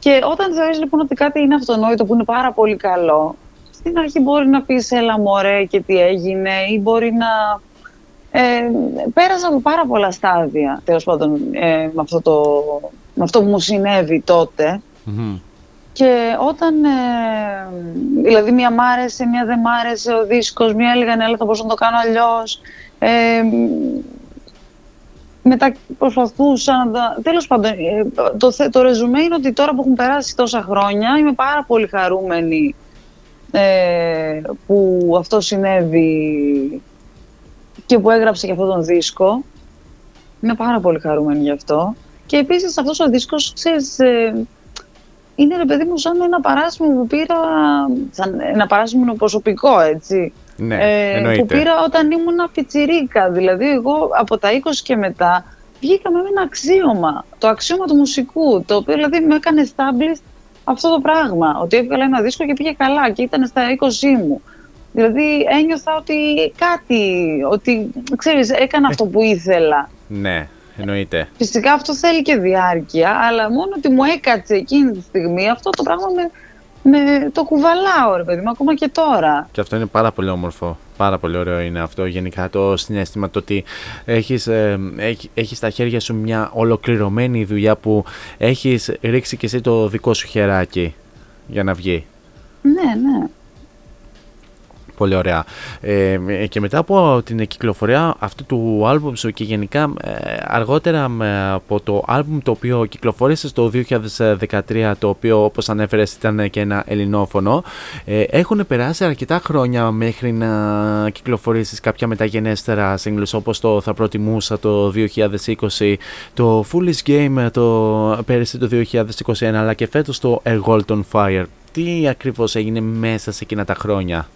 Και όταν θεωρείς λοιπόν ότι κάτι είναι αυτονόητο που είναι πάρα πολύ καλό, στην αρχή μπορεί να πεις έλα μωρέ και τι έγινε ή μπορεί να... Ε, πέρασα από πάρα πολλά στάδια, τέλος πάντων, ε, με, αυτό το, με αυτό που μου συνέβη τότε. Και όταν, ε, δηλαδή μία μ' άρεσε, μία δεν μ' άρεσε ο δίσκος, μία έλεγαν έλα θα μπορούσα να το κάνω αλλιώς. Ε, μετά προσπαθούσα να τα... Τέλος πάντων, ε, το, θε- το ρεζουμέ είναι ότι τώρα που έχουν περάσει τόσα χρόνια είμαι πάρα πολύ χαρούμενη ε, που αυτό συνέβη και που έγραψε και αυτόν τον δίσκο. Είμαι πάρα πολύ χαρούμενη γι' αυτό. Και επίσης αυτός ο δίσκος, ξέρεις, ε, είναι ρε παιδί μου σαν ένα παράσημο που πήρα, σαν ένα παράσημο προσωπικό έτσι. Ναι, Ε, εννοείται. που πήρα όταν ήμουν πιτσιρίκα. Δηλαδή εγώ από τα 20 και μετά βγήκα με ένα αξίωμα, το αξίωμα του μουσικού, το οποίο δηλαδή με έκανε established αυτό το πράγμα, ότι έβγαλα ένα δίσκο και πήγε καλά και ήταν στα 20 μου. Δηλαδή ένιωθα ότι κάτι, ότι ξέρεις, έκανα αυτό που ήθελα. Ναι, εννοείται. Φυσικά αυτό θέλει και διάρκεια, αλλά μόνο ότι μου έκατσε εκείνη τη στιγμή αυτό το πράγμα με, με το κουβαλάω ρε παιδί μου, ακόμα και τώρα. Και αυτό είναι πάρα πολύ όμορφο. Πάρα πολύ ωραίο είναι αυτό. Γενικά το συνέστημα το ότι έχεις, ε, έχ- έχεις στα χέρια σου μια ολοκληρωμένη δουλειά που έχεις ρίξει και εσύ το δικό σου χεράκι για να βγει. Ναι, ναι. Πολύ ωραία. Ε, και μετά από την κυκλοφορία αυτού του άλμπουμ σου και γενικά ε, αργότερα με- από το άλμπουμ το οποίο κυκλοφόρησε το 2013 το οποίο όπως ανέφερες ήταν και ένα ελληνόφωνο ε, έχουν περάσει αρκετά χρόνια μέχρι να κυκλοφορήσεις κάποια μεταγενέστερα singles όπως το θα προτιμούσα το 2020 το Foolish Game το πέρυσι το 2021 αλλά και φέτος το A Gold on Fire τι ακριβώς έγινε μέσα σε εκείνα τα χρόνια;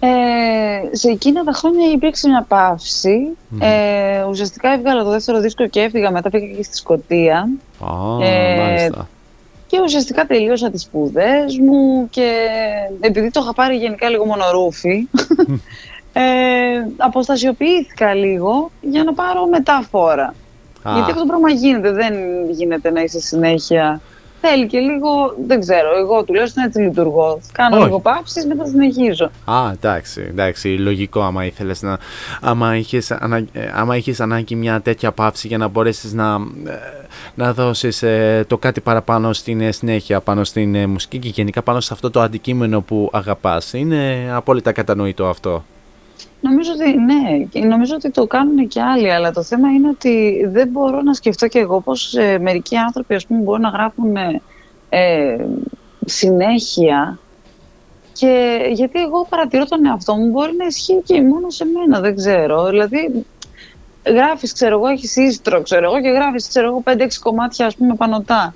Ε, σε εκείνα τα χρόνια υπήρξε μια παύση. Ε, ουσιαστικά έβγαλα το δεύτερο δίσκο και έφυγα μετά, πήγα και στη Σκωτία. Α, Ε, μάλιστα. Και ουσιαστικά τελείωσα τις σπουδές μου και επειδή το είχα πάρει γενικά λίγο μονορούφι, ε, αποστασιοποιήθηκα λίγο για να πάρω μετάφορα. Α. Γιατί αυτό το πράγμα γίνεται, δεν γίνεται να είσαι συνέχεια. Θέλει και λίγο, δεν ξέρω, εγώ τουλάχιστον έτσι λειτουργώ. Κάνω Όχι. λίγο πάψεις, μετά συνεχίζω. Α, εντάξει, εντάξει, λογικό άμα ήθελες να, άμα είχες, ανα, ε, άμα είχες ανάγκη μια τέτοια παύση για να μπορέσεις να, ε, να δώσεις ε, το κάτι παραπάνω στην ε, συνέχεια πάνω στην ε, μουσική και γενικά πάνω σε αυτό το αντικείμενο που αγαπάς. Είναι απόλυτα κατανοητό αυτό. Νομίζω ότι ναι, και νομίζω ότι το κάνουν και άλλοι, αλλά το θέμα είναι ότι δεν μπορώ να σκεφτώ και εγώ πως ε, μερικοί άνθρωποι ας πούμε μπορούν να γράφουν ε, ε, συνέχεια και γιατί εγώ παρατηρώ τον εαυτό μου μπορεί να ισχύει και μόνο σε μένα, δεν ξέρω. Δηλαδή γράφεις, ξέρω εγώ, έχεις ίστρο, ξέρω εγώ, και γράφεις, ξέρω εγώ, 5-6 κομμάτια ας πούμε πανωτά.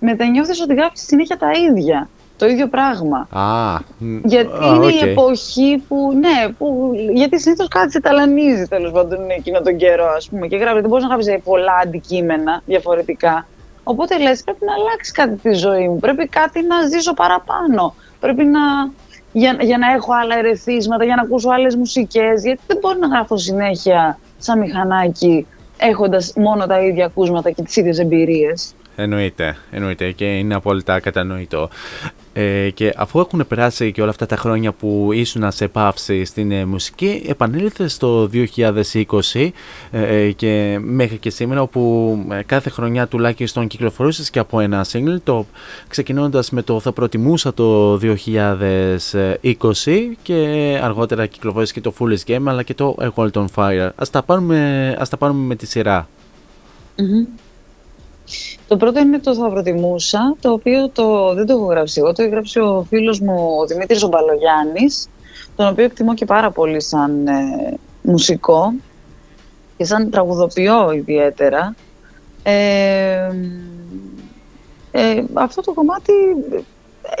Μετά νιώθεις ότι γράφεις συνέχεια τα ίδια, το ίδιο πράγμα. Α, μ, Γιατί α, είναι οκ. η εποχή που, ναι, που, γιατί συνήθως κάτι σε ταλανίζει τέλος πάντων εκείνο τον καιρό, ας πούμε. Και γράφει, δεν μπορείς να γράφεις πολλά αντικείμενα διαφορετικά. Οπότε λες, πρέπει να αλλάξει κάτι τη ζωή μου. Πρέπει κάτι να ζήσω παραπάνω. Πρέπει να. Για, για να έχω άλλα ερεθίσματα, για να ακούσω άλλες μουσικές. Γιατί δεν μπορώ να γράφω συνέχεια σαν μηχανάκι, έχοντας μόνο τα ίδια ακούσματα και τις ίδιες εμπειρίες. Εννοείται, εννοείται και είναι απόλυτα κατανοητό. Ε, και αφού έχουν περάσει και όλα αυτά τα χρόνια που ήσουν σε παύση στην ε, μουσική, επανήλθες το 2020 ε, ε, και μέχρι και σήμερα όπου ε, κάθε χρονιά τουλάχιστον κυκλοφορούσες και από ένα single, το ξεκινώντας με το θα προτιμούσα το 2020 και αργότερα κυκλοφόρησε και το Foolish Game αλλά και το A World on Fire. Ας τα πάρουμε, ας τα πάρουμε με τη σειρά. Μμμ. Το πρώτο είναι το θα προτιμούσα, το οποίο το, δεν το έχω γράψει εγώ, το έχει γράψει ο φίλος μου ο Δημήτρης ο Μπαλογιάννης, τον οποίο εκτιμώ και πάρα πολύ σαν ε, μουσικό και σαν τραγουδοποιό ιδιαίτερα. Ε, ε, αυτό το κομμάτι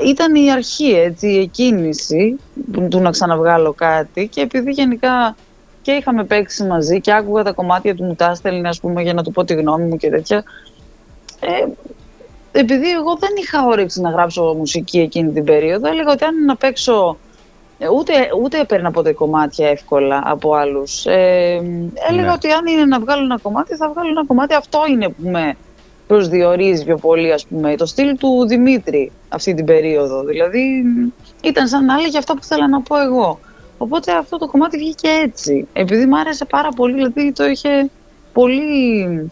ήταν η αρχή, έτσι, η εκκίνηση του, του να ξαναβγάλω κάτι και επειδή γενικά και είχαμε παίξει μαζί και άκουγα τα κομμάτια του μου τα έστελνε, ας πούμε, για να του πω τη γνώμη μου και τέτοια. Ε, επειδή εγώ δεν είχα όρεξη να γράψω μουσική εκείνη την περίοδο, έλεγα ότι αν να παίξω. ε, Ούτε, ούτε έπαιρνα ποτέ κομμάτια εύκολα από άλλους. Ε, έλεγα Ναι. ότι αν είναι να βγάλω ένα κομμάτι, θα βγάλω ένα κομμάτι. Αυτό είναι που με προσδιορίζει πιο πολύ, ας πούμε. Το στυλ του Δημήτρη αυτή την περίοδο. Δηλαδή, ήταν σαν να έλεγε αυτά που θέλω να πω εγώ. Οπότε αυτό το κομμάτι βγήκε έτσι. Επειδή μου άρεσε πάρα πολύ, δηλαδή το είχε πολύ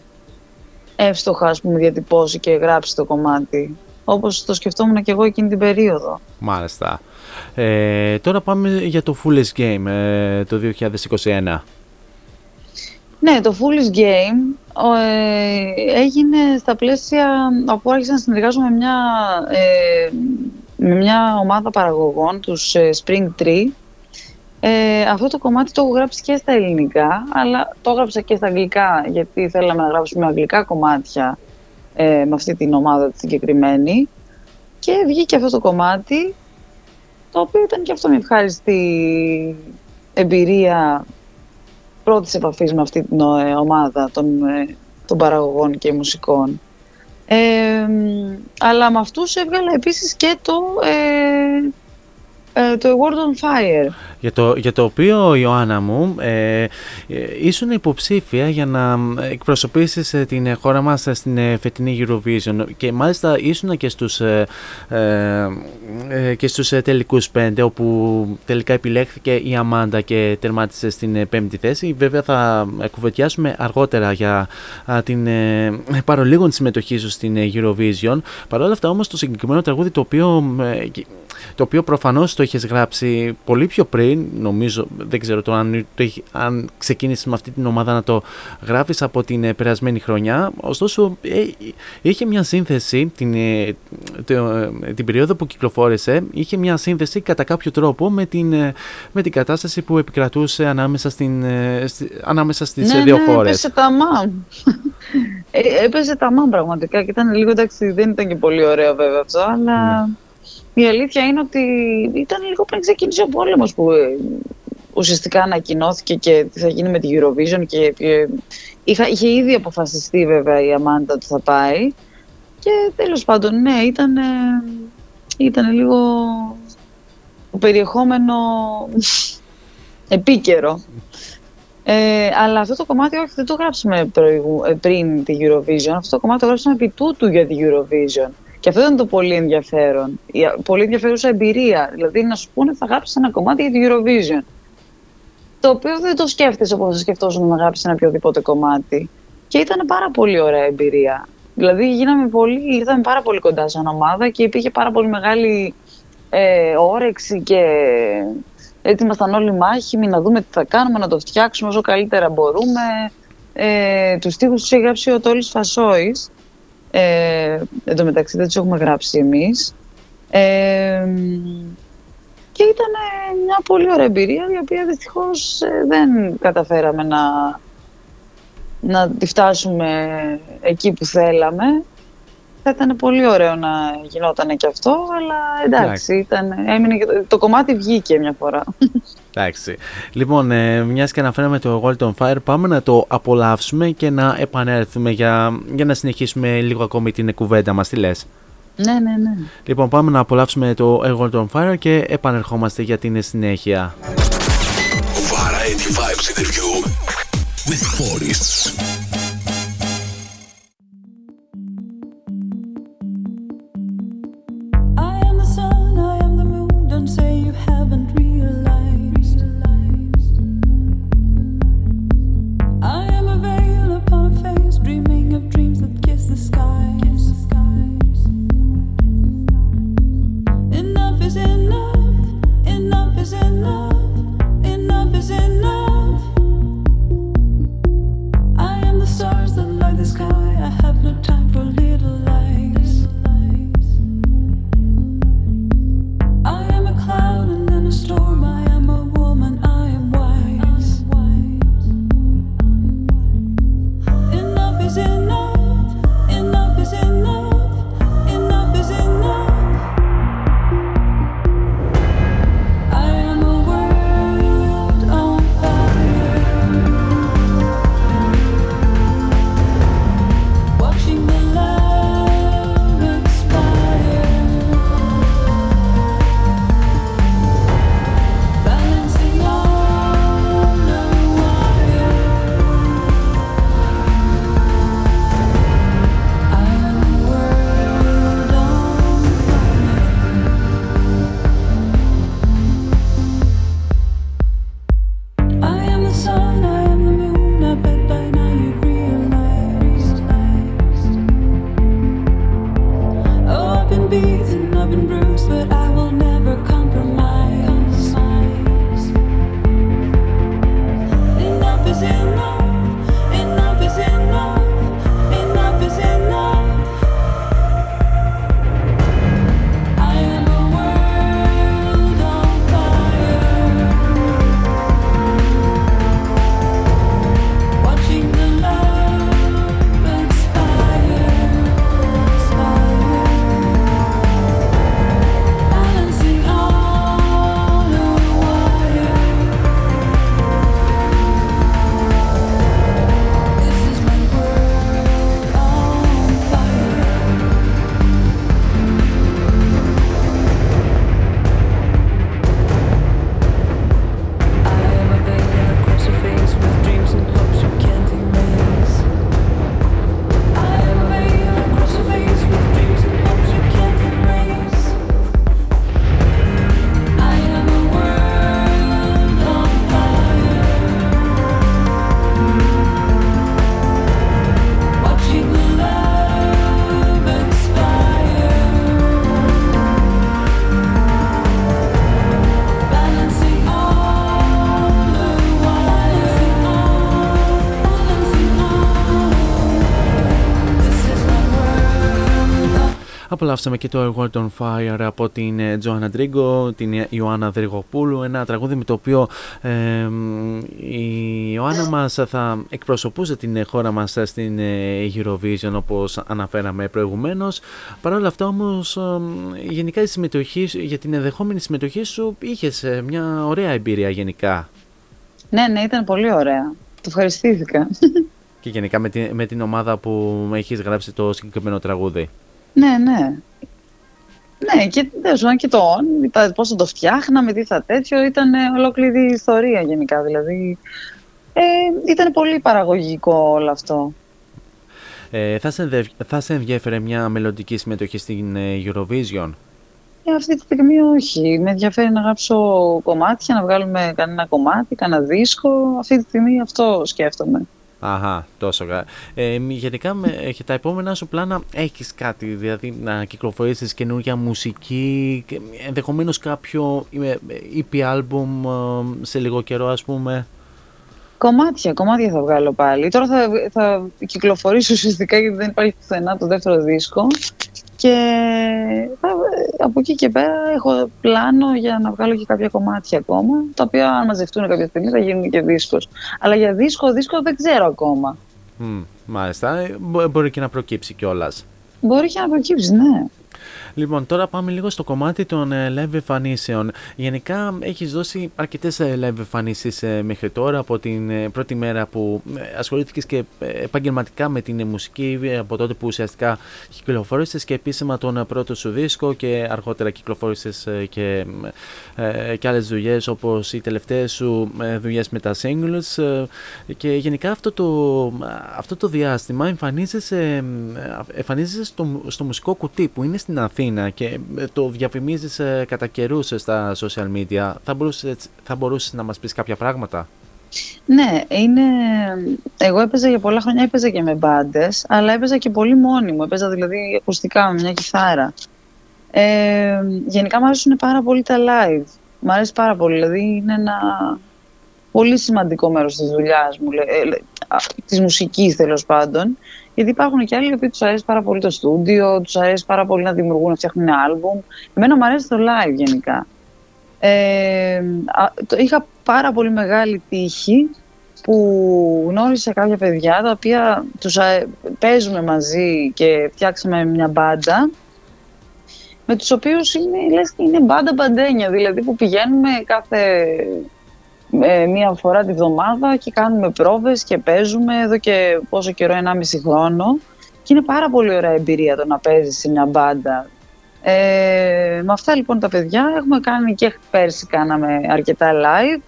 εύστοχα ας πούμε, διατυπώσει και γράψει το κομμάτι. Όπως το σκεφτόμουν και εγώ εκείνη την περίοδο. Μάλιστα. Ε, τώρα πάμε για το Foolish Game ε, το 2021. Ναι, το Foolish Game ο, ε, έγινε στα πλαίσια όπου άρχισα να συνεργάζομαι με μια, ε, με μια ομάδα παραγωγών, τους ε, Spring Tree. Ε, αυτό το κομμάτι το έχω γράψει και στα ελληνικά, αλλά το έγραψα και στα αγγλικά, γιατί θέλαμε να γράψουμε αγγλικά κομμάτια ε, με αυτή την ομάδα τη συγκεκριμένη. Και βγήκε αυτό το κομμάτι, το οποίο ήταν και αυτό μια ευχάριστη εμπειρία πρώτης επαφής με αυτή την ε, ομάδα των, ε, των παραγωγών και μουσικών. Ε, αλλά με αυτούς έβγαλα επίσης και το, ε, ε, το World on Fire. Για το, για το οποίο, Ιωάννα μου, ε, ε, ήσουν υποψήφια για να εκπροσωπήσεις ε, την χώρα μας στην ε, φετινή Eurovision και μάλιστα ήσουν και στους, ε, ε, και στους τελικούς πέντε όπου τελικά επιλέχθηκε η Αμάντα και τερμάτισε στην πέμπτη θέση. Βέβαια θα κουβεντιάσουμε αργότερα για την παρολίγων συμμετοχή σου στην Eurovision. Παρ' όλα αυτά όμως το συγκεκριμένο τραγούδι το οποίο το οποίο προφανώς το είχες γράψει πολύ πιο πριν, νομίζω, δεν ξέρω το αν, το, αν ξεκίνησες με αυτή την ομάδα να το γράφεις από την ε, περασμένη χρονιά, ωστόσο ε, είχε μια σύνθεση την, ε, την περίοδο που κυκλοφόρησε, είχε μια σύνθεση κατά κάποιο τρόπο με την, με την κατάσταση που επικρατούσε ανάμεσα, στην, ανάμεσα στις ναι, δύο ναι, χώρες. Έπεσε τα μάμ. έπεσε τα μάμ πραγματικά και ήταν λίγο εντάξει, δεν ήταν και πολύ ωραίο βέβαια αυτό, αλλά... Ναι. Η αλήθεια είναι ότι ήταν λίγο πριν ξεκίνησε ο πόλεμος που ε, ουσιαστικά ανακοινώθηκε και τι θα γίνει με τη Eurovision και είχα, είχε ήδη αποφασιστεί βέβαια η Αμάντα ότι θα πάει και τέλος πάντων ναι ήταν, ήταν λίγο το περιεχόμενο επίκαιρο. Ε, αλλά αυτό το κομμάτι όχι δεν το γράψαμε ε, πριν τη Eurovision, αυτό το κομμάτι το γράψαμε επί τούτου για τη Eurovision. Και αυτό ήταν το πολύ ενδιαφέρον. Η πολύ ενδιαφέρουσα εμπειρία. Δηλαδή να σου πούνε θα γράψεις ένα κομμάτι για την Eurovision. Το οποίο δεν το σκέφτεσαι όπως θα σκεφτόσουν να γράψεις ένα οποιοδήποτε κομμάτι. Και ήταν πάρα πολύ ωραία εμπειρία. Δηλαδή γίναμε πολύ, ήρθαμε πάρα πολύ κοντά σαν ομάδα και υπήρχε πάρα πολύ μεγάλη ε, όρεξη και έτσι ήμασταν όλοι μάχημοι να δούμε τι θα κάνουμε, να το φτιάξουμε όσο καλύτερα μπορούμε. Ε, τους στίχους τους έχει γράψει ο Τόλης Φασόης ε, εν τω μεταξύ δεν τους έχουμε γράψει εμείς. Ε, και ήταν μια πολύ ωραία εμπειρία, η οποία δυστυχώς ε, δεν καταφέραμε να, να τη φτάσουμε εκεί που θέλαμε. Θα ήταν πολύ ωραίο να γινόταν και αυτό, αλλά εντάξει, ήταν, έμεινε, το κομμάτι βγήκε μια φορά. Εντάξει. Λοιπόν, ε, μιας και αναφέραμε το World on Fire, πάμε να το απολαύσουμε και να επανέλθουμε για, για να συνεχίσουμε λίγο ακόμη την κουβέντα μας. Τι λες; Ναι, ναι, ναι. Λοιπόν, πάμε να απολαύσουμε το World on Fire και επανερχόμαστε για την συνέχεια. Variety Vibes interview with Forests. Απολαύσαμε και το World on Fire από την Τζοάννα Ντρίγκο, την Ιωάννα Δρυγοπούλου, ένα τραγούδι με το οποίο ε, η Ιωάννα μας θα εκπροσωπούσε την χώρα μας στην Eurovision όπως αναφέραμε προηγουμένως. Παρ' όλα αυτά όμως γενικά η συμμετοχή, για την ενδεχόμενη συμμετοχή σου είχες μια ωραία εμπειρία γενικά; Ναι, ναι, ήταν πολύ ωραία. Το ευχαριστήθηκα. Και γενικά με την, με την ομάδα που έχεις γράψει το συγκεκριμένο τραγούδι. Ναι, ναι. Ναι, και δεν και το πώς θα το φτιάχναμε, τι θα τέτοιο, ήταν ολόκληρη ιστορία γενικά, δηλαδή. Ε, ήταν πολύ παραγωγικό όλο αυτό. Ε, θα, σε θα σε ενδιαφέρε μια μελλοντική συμμετοχή στην ε, Eurovision? Ε, αυτή τη στιγμή όχι. Με ενδιαφέρει να γράψω κομμάτια, να βγάλουμε κανένα κομμάτι, κανένα δίσκο. Αυτή τη στιγμή αυτό σκέφτομαι. Αχα, τόσο καλά. Ε, γενικά με, και τα επόμενά σου πλάνα έχεις κάτι, δηλαδή να κυκλοφορήσεις καινούργια μουσική, ενδεχομένως κάποιο EP album ε, σε λίγο καιρό ας πούμε; Κομμάτια, κομμάτια θα βγάλω πάλι. Τώρα θα, θα κυκλοφορήσω ουσιαστικά γιατί δεν υπάρχει πουθενά το δεύτερο δίσκο. Και από εκεί και πέρα έχω πλάνο για να βγάλω και κάποια κομμάτια ακόμα, τα οποία αν μαζευτούν κάποια στιγμή θα γίνουν και δίσκος. Αλλά για δίσκο, δίσκο δεν ξέρω ακόμα. Mm, μάλιστα, μπορεί και να προκύψει κιόλας. Μπορεί και να προκύψει, ναι. Λοιπόν, τώρα πάμε λίγο στο κομμάτι των ε, live εμφανίσεων. Γενικά έχεις δώσει αρκετές ε, live εμφανίσεις ε, μέχρι τώρα από την πρώτη μέρα που ασχολήθηκες και επαγγελματικά με την μουσική από τότε που ουσιαστικά κυκλοφόρησες και επίσημα τον πρώτο σου δίσκο και αργότερα κυκλοφόρησες και, και άλλες δουλειές όπως οι τελευταίες σου δουλειές με τα singles και γενικά αυτό το, αυτό το διάστημα εμφανίζεσαι, εμφανίζεσαι στο, στο μουσικό κουτί που είναι στην Αθήνα και ε, το διαφημίζεις ε, κατά καιρούς στα social media. Θα μπορούσες, θα μπορούσες να μας πεις κάποια πράγματα; Ναι, είναι... εγώ έπαιζα για πολλά χρόνια, έπαιζα και με μπάντες, αλλά έπαιζα και πολύ μόνη μου. Έπαιζα δηλαδή ακουστικά με μια κιθάρα. Ε, γενικά μου αρέσουν πάρα πολύ τα live. Μ' αρέσει πάρα πολύ, δηλαδή είναι ένα πολύ σημαντικό μέρος της δουλειάς μου, ε, της μουσικής τέλος πάντων. Γιατί υπάρχουν και άλλοι που τους αρέσει πάρα πολύ το στούντιο, τους αρέσει πάρα πολύ να δημιουργούν, να φτιάχνουν άλμπουμ. Εμένα μου αρέσει το live γενικά. Ε, είχα πάρα πολύ μεγάλη τύχη που γνώρισα κάποια παιδιά τα οποία τους παίζουμε μαζί και φτιάξαμε μια μπάντα με τους οποίους είναι, λες, είναι μπάντα μπαντένια, δηλαδή που πηγαίνουμε κάθε ε, μία φορά τη βδομάδα και κάνουμε πρόβες και παίζουμε εδώ και πόσο καιρό, 1,5 χρόνο. Και είναι πάρα πολύ ωραία εμπειρία το να παίζεις σε μια μπάντα. Ε, με αυτά λοιπόν τα παιδιά έχουμε κάνει και πέρσι κάναμε αρκετά live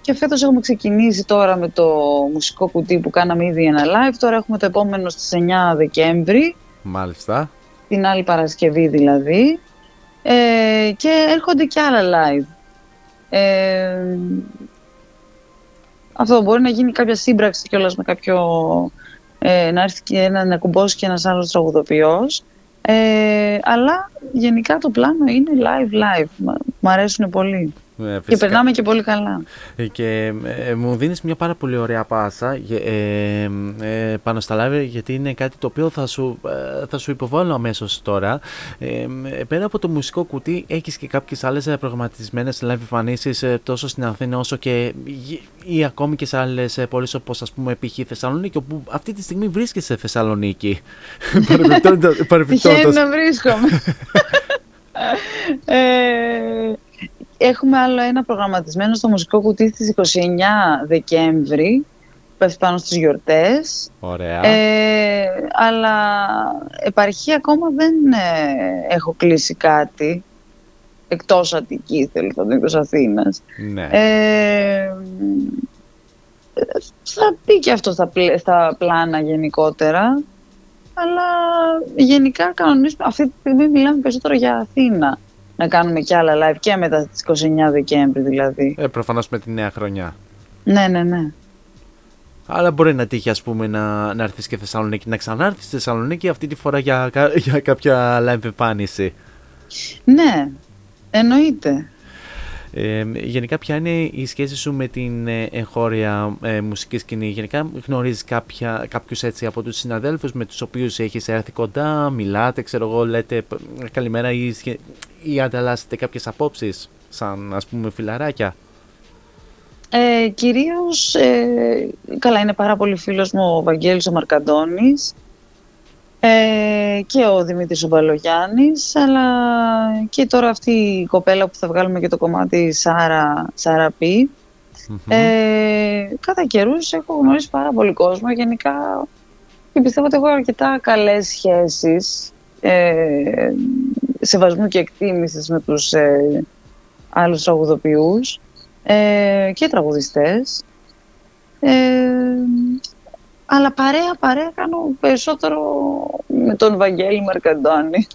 και φέτος έχουμε ξεκινήσει τώρα με το μουσικό κουτί που κάναμε ήδη ένα live. Τώρα έχουμε το επόμενο στις 9 Δεκέμβρη. Μάλιστα. Την άλλη Παρασκευή δηλαδή. Ε, και έρχονται και άλλα live. Ε, αυτό μπορεί να γίνει κάποια σύμπραξη κιόλας με κάποιο. Ε, να έρθει και ένα, να κουμπώσει και ένας άλλος τραγουδοποιός. Ε, αλλά γενικά το πλάνο είναι live live. Μ' αρέσουν πολύ. Ε, και περνάμε και πολύ καλά. Ε, και ε, μου δίνεις μια πάρα πολύ ωραία πάσα ε, ε, πάνω στα live γιατί είναι κάτι το οποίο θα σου, θα σου υποβάλω αμέσως τώρα. πέρα από το μουσικό κουτί έχεις και κάποιες άλλες προγραμματισμένες live εμφανίσεις τόσο στην Αθήνα όσο και ή ακόμη και σε άλλες πόλεις όπως ας πούμε π.χ. Θεσσαλονίκη όπου αυτή τη στιγμή βρίσκεσαι σε Θεσσαλονίκη. Τυχαίνει να βρίσκομαι. ε, Έχουμε άλλο ένα προγραμματισμένο στο μουσικό κουτί στις 29 Δεκέμβρη, πέφτει πάνω στις γιορτές. Ωραία. Ε, αλλά επαρχή ακόμα δεν ε, έχω κλείσει κάτι, εκτός Αττικής, θέλω να εκτός Αθήνας. Ναι. Ε, θα πει και αυτό στα, στα πλάνα γενικότερα, αλλά γενικά κανονίζουμε, αυτή τη στιγμή μιλάμε περισσότερο για Αθήνα να κάνουμε και άλλα live και μετά τις 29 Δεκέμβρη δηλαδή. Ε, προφανώς με τη νέα χρονιά. Ναι, ναι, ναι. Αλλά μπορεί να τύχει ας πούμε να, να έρθεις και Θεσσαλονίκη, να ξανάρθεις στη Θεσσαλονίκη αυτή τη φορά για, για κάποια live εμφάνιση. Ναι, εννοείται. Ε, γενικά, ποια είναι η σχέση σου με την ε, εγχώρια ε, μουσική σκηνή; Γενικά, γνωρίζεις κάποιους έτσι από τους συναδέλφους με τους οποίους έχεις έρθει κοντά, μιλάτε, ξέρω εγώ, λέτε καλημέρα ή, ή ανταλλάσσετε κάποιες απόψεις, σαν ας πούμε φιλαράκια; Ε, κυρίως, ε, καλά είναι πάρα πολύ φίλος μου ο Βαγγέλης ο Μαρκαντώνης ε, και ο Δημήτρης ο Μπαλογιάννης, αλλά και τώρα αυτή η κοπέλα που θα βγάλουμε και το κομμάτι Σάρα, Σάρα Πι. Ε, κατά καιρούς έχω γνωρίσει πάρα πολύ κόσμο γενικά και πιστεύω ότι έχω αρκετά καλές σχέσεις ε, σεβασμού και εκτίμησης με τους ε, άλλους τραγουδοποιούς ε, και τραγουδιστές. Ε, αλλά παρέα, παρέα κάνω περισσότερο με τον Βαγγέλη Μαρκαντώνη.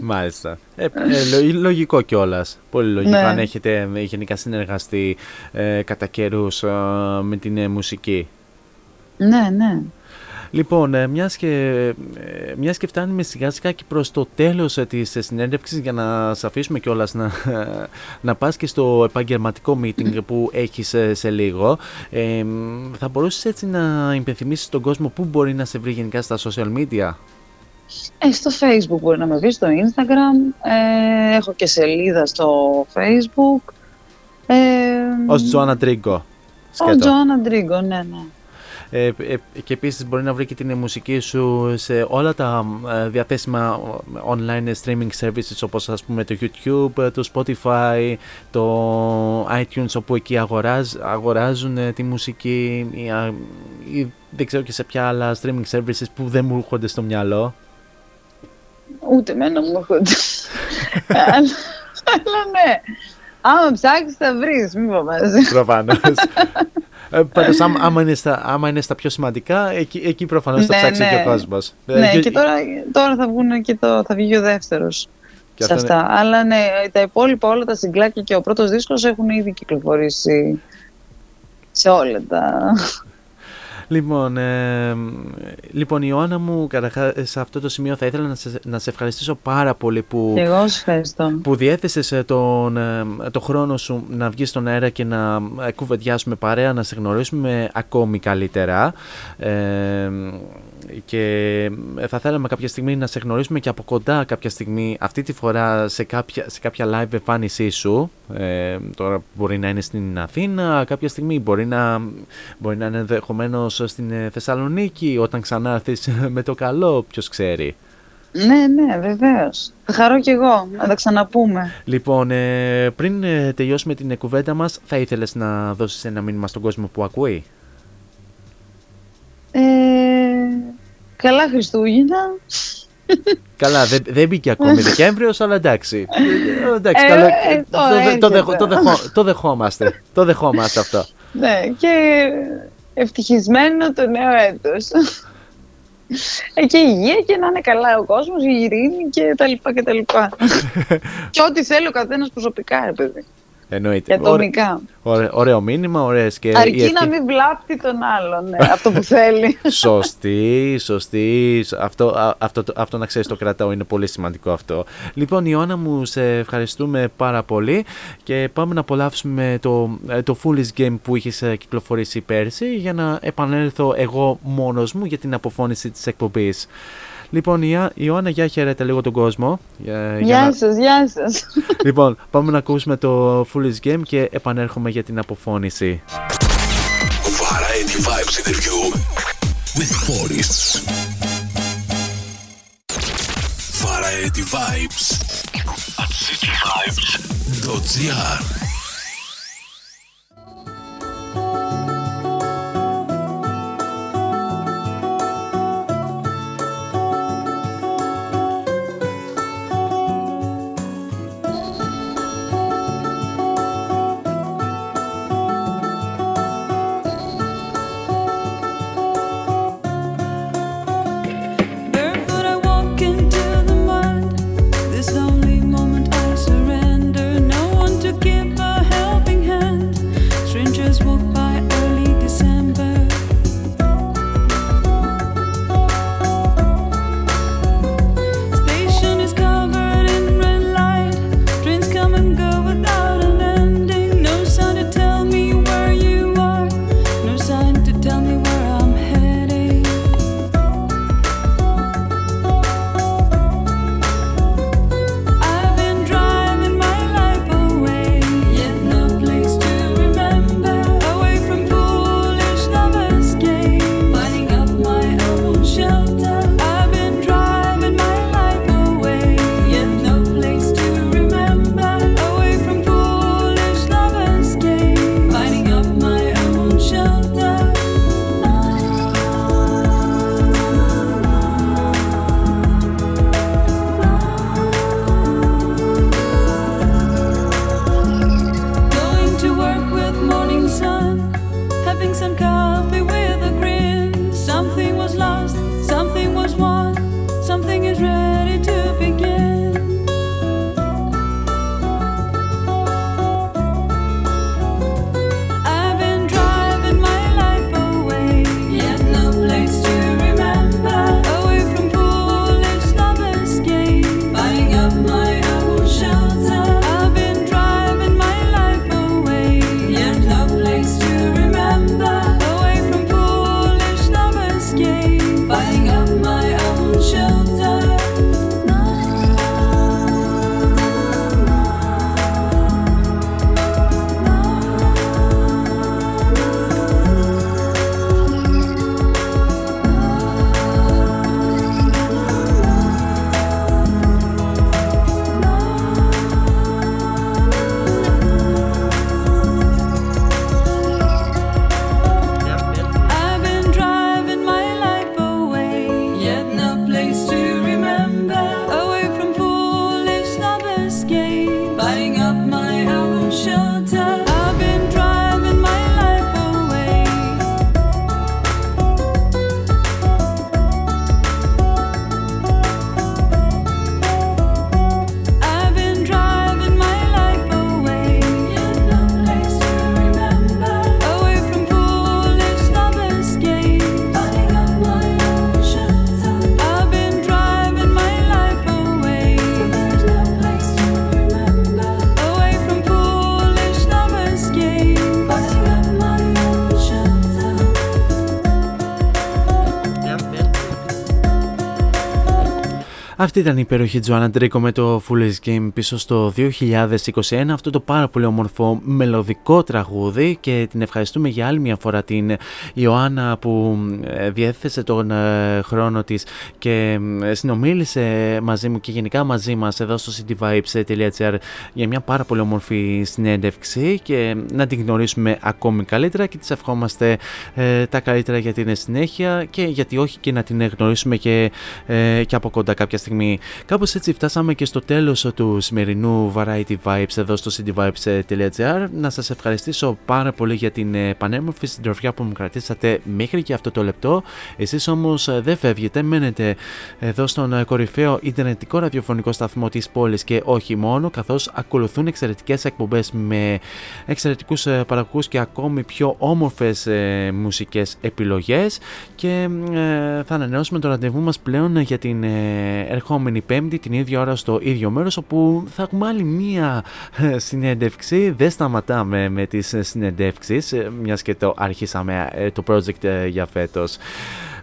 Μάλιστα. Ε, ε, λογικό κιόλας. Πολύ λογικό. Ναι. Αν έχετε γενικά συνεργαστεί ε, κατά καιρούς με την μουσική. Ναι, ναι. Λοιπόν, ε, μιας και, ε, μιας και φτάνουμε σιγά σιγά και προς το τέλος ε, της συνέντευξης για να σε αφήσουμε κιόλας να, να πας και στο επαγγελματικό meeting που έχεις σε λίγο. Ε, θα μπορούσες έτσι να υπενθυμίσεις τον κόσμο πού μπορεί να σε βρει γενικά στα social media; Ε, στο facebook μπορεί να με βρει, στο instagram. Ε, έχω και σελίδα στο facebook. Ε, ως Τζοάννα Τρίγκο Ως Τζοάννα Τρίγκο, ναι, ναι ε, ε, και επίσης μπορεί να βρει και την μουσική σου σε όλα τα ε, διαθέσιμα online streaming services όπως ας πούμε το YouTube, το Spotify, το iTunes όπου εκεί αγοράζ, αγοράζουν τη μουσική ή, ή, δεν ξέρω και σε ποια άλλα streaming services που δεν μου έρχονται στο μυαλό. Ούτε εμένα μου έρχονται. αλλά, ναι. Άμα ψάξεις θα βρεις, μην φοβάσαι. Προφανώς. Ε, Πάντως, άμα, είναι στα, άμα είναι στα πιο σημαντικά, εκεί, εκεί προφανώς θα ναι, ψάξει ναι. και ο κόσμος. Ε, ναι, και τώρα, τώρα θα, βγουν και το, θα βγει ο δεύτερος. Σε αυτά. Αλλά ναι, τα υπόλοιπα όλα τα συγκλάκια και ο πρώτος δίσκος έχουν ήδη κυκλοφορήσει σε όλα τα Λοιπόν, ε, λοιπόν, Ιωάννα μου, καταρχά σε αυτό το σημείο θα ήθελα να σε, να σε ευχαριστήσω πάρα πολύ που, εγώ ευχαριστώ. που διέθεσες ε, τον, ε, το χρόνο σου να βγεις στον αέρα και να ε, κουβεντιάσουμε παρέα, να σε γνωρίσουμε ακόμη καλύτερα. Ε, και θα θέλαμε κάποια στιγμή να σε γνωρίσουμε και από κοντά κάποια στιγμή, αυτή τη φορά σε κάποια, σε κάποια live εμφάνισή σου. Ε, τώρα μπορεί να είναι στην Αθήνα, κάποια στιγμή μπορεί να, μπορεί να είναι ενδεχομένως στην ε, Θεσσαλονίκη, όταν ξανά με το καλό, ποιος ξέρει. Ναι, ναι, βεβαίως. Θα χαρώ κι εγώ να τα ξαναπούμε. Λοιπόν, ε, πριν ε, τελειώσουμε την κουβέντα μας, θα ήθελες να δώσεις ένα μήνυμα στον κόσμο που ακούει; Ε, καλά Χριστούγεννα. Καλά, δεν, δεν μπήκε ακόμη Δεκέμβριος, αλλά εντάξει. εντάξει καλό, το, το, το, δεχόμαστε. το δεχόμαστε αυτό. Ναι, και ευτυχισμένο το νέο έτος. Ε, και υγεία και να είναι καλά ο κόσμος, η ειρήνη και τα λοιπά και τα λοιπά. και ό,τι θέλει ο καθένας προσωπικά, ρε παιδί. Εννοείται. ατομικά. Ωραίο, ωραίο μήνυμα, ωραίες και. Αρκεί να μην βλάπτει τον άλλον, ναι, αυτό που θέλει. σωστή, σωστή. Αυτό, αυτό, αυτό να ξέρεις το κρατάω είναι πολύ σημαντικό αυτό. Λοιπόν, Ιωάννα μου, σε ευχαριστούμε πάρα πολύ και πάμε να απολαύσουμε το, ε, το Foolish Game που είχες ε, κυκλοφορήσει πέρσι για να επανέλθω εγώ μόνος μου για την αποφώνηση της εκπομπής. Λοιπόν, η Ιωάννα, για χαίρετε λίγο τον κόσμο. Γεια να... σας, γεια σας. Λοιπόν, πάμε να ακούσουμε το Foolish Game και επανέρχομαι για την αποφώνηση. Variety Vibes interview with Forests. Variety Vibes at cityvibes.gr Αυτή ήταν η υπέροχη Τζοάννα Τρίκο με το Foolish Game πίσω στο 2021. Αυτό το πάρα πολύ όμορφο μελωδικό τραγούδι και την ευχαριστούμε για άλλη μια φορά την Ιωάννα που ε, διέθεσε τον ε, χρόνο της και ε, συνομίλησε μαζί μου και γενικά μαζί μας εδώ στο cityvibes.gr για μια πάρα πολύ όμορφη συνέντευξη και να την γνωρίσουμε ακόμη καλύτερα και της ευχόμαστε τα καλύτερα για την συνέχεια και γιατί όχι και να την γνωρίσουμε και, και από κοντά κάποια στιγμή στιγμή. Κάπως έτσι φτάσαμε και στο τέλος του σημερινού Variety Vibes εδώ στο cityvibes.gr. Να σας ευχαριστήσω πάρα πολύ για την ε, πανέμορφη συντροφιά που μου κρατήσατε μέχρι και αυτό το λεπτό. Εσείς όμως ε, δεν φεύγετε, μένετε εδώ στον ε, κορυφαίο Ιντερνετικό ραδιοφωνικό σταθμό της πόλης και όχι μόνο, καθώς ακολουθούν εξαιρετικές εκπομπές με εξαιρετικούς παραγωγούς και ακόμη πιο όμορφες μουσικές επιλογές. Και θα ανανεώσουμε το ραντεβού μας πλέον για την ερχόμενη Πέμπτη την ίδια ώρα στο ίδιο μέρος όπου θα έχουμε άλλη μία ε, συνέντευξη. Δεν σταματάμε με τις συνεντεύξεις ε, μιας και το αρχίσαμε ε, το project για φέτος.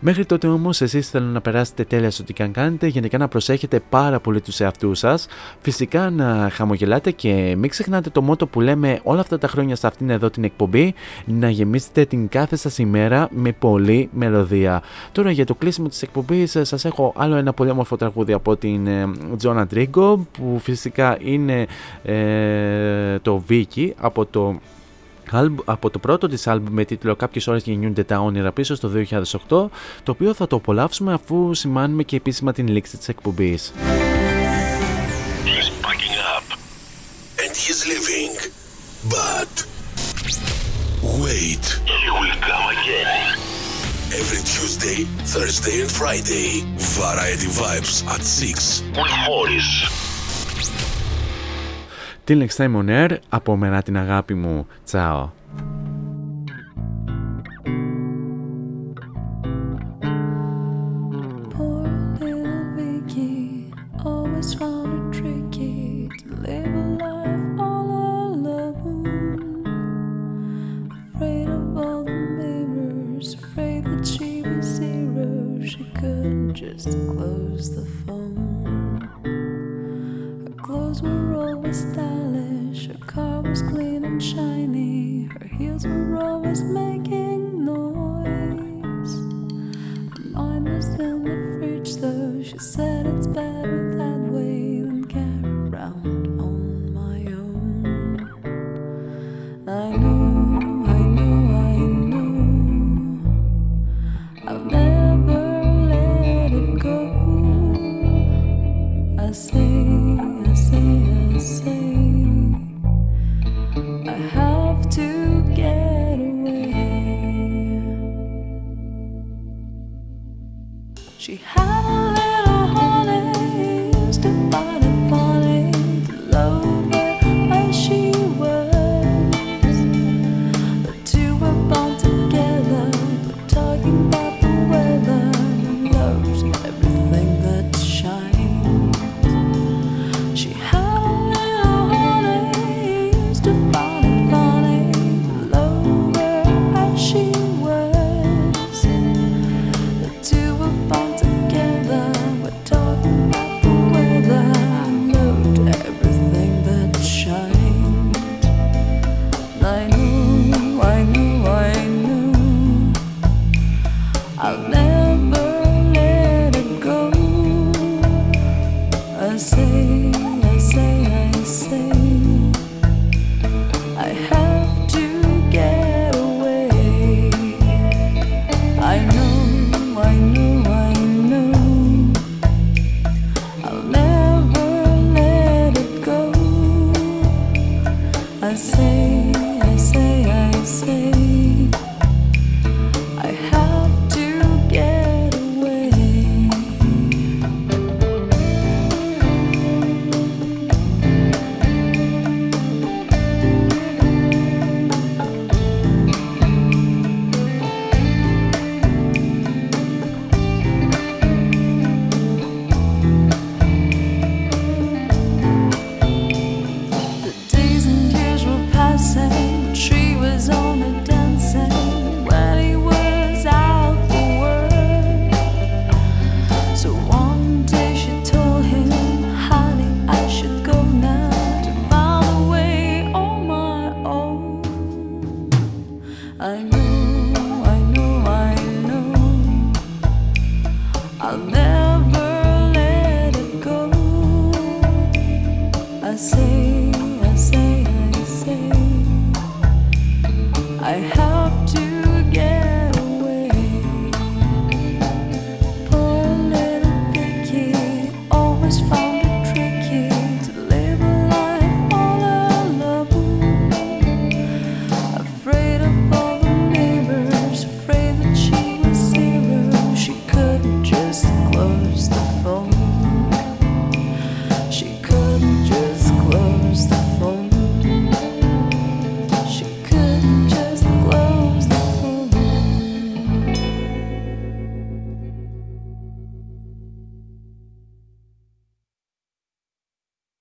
Μέχρι τότε όμως, εσείς θέλω να περάσετε τέλεια στο τι καν κάνετε, γενικά να προσέχετε πάρα πολύ τους εαυτούς σας, φυσικά να χαμογελάτε και μην ξεχνάτε το μότο που λέμε όλα αυτά τα χρόνια σε αυτήν εδώ την εκπομπή, να γεμίσετε την κάθε σας ημέρα με πολλή μελωδία. Τώρα για το κλείσιμο της εκπομπής, σας έχω άλλο ένα πολύ όμορφο τραγούδι από την Τζόνα Τρίγκο, που φυσικά είναι ε, το Vicky από το από το πρώτο της άλμπου με τίτλο «Κάποιες ώρες γεννιούνται τα όνειρα» πίσω στο 2008, το οποίο θα το απολαύσουμε αφού σημάνουμε και επίσημα την λήξη της εκπομπής. He's packing up and he's leaving, but wait, he will come again. Every Tuesday, Thursday and Friday, Variety Vibes at 6 with Morris. Till next time on air, από μένα την αγάπη μου. Τσάω. just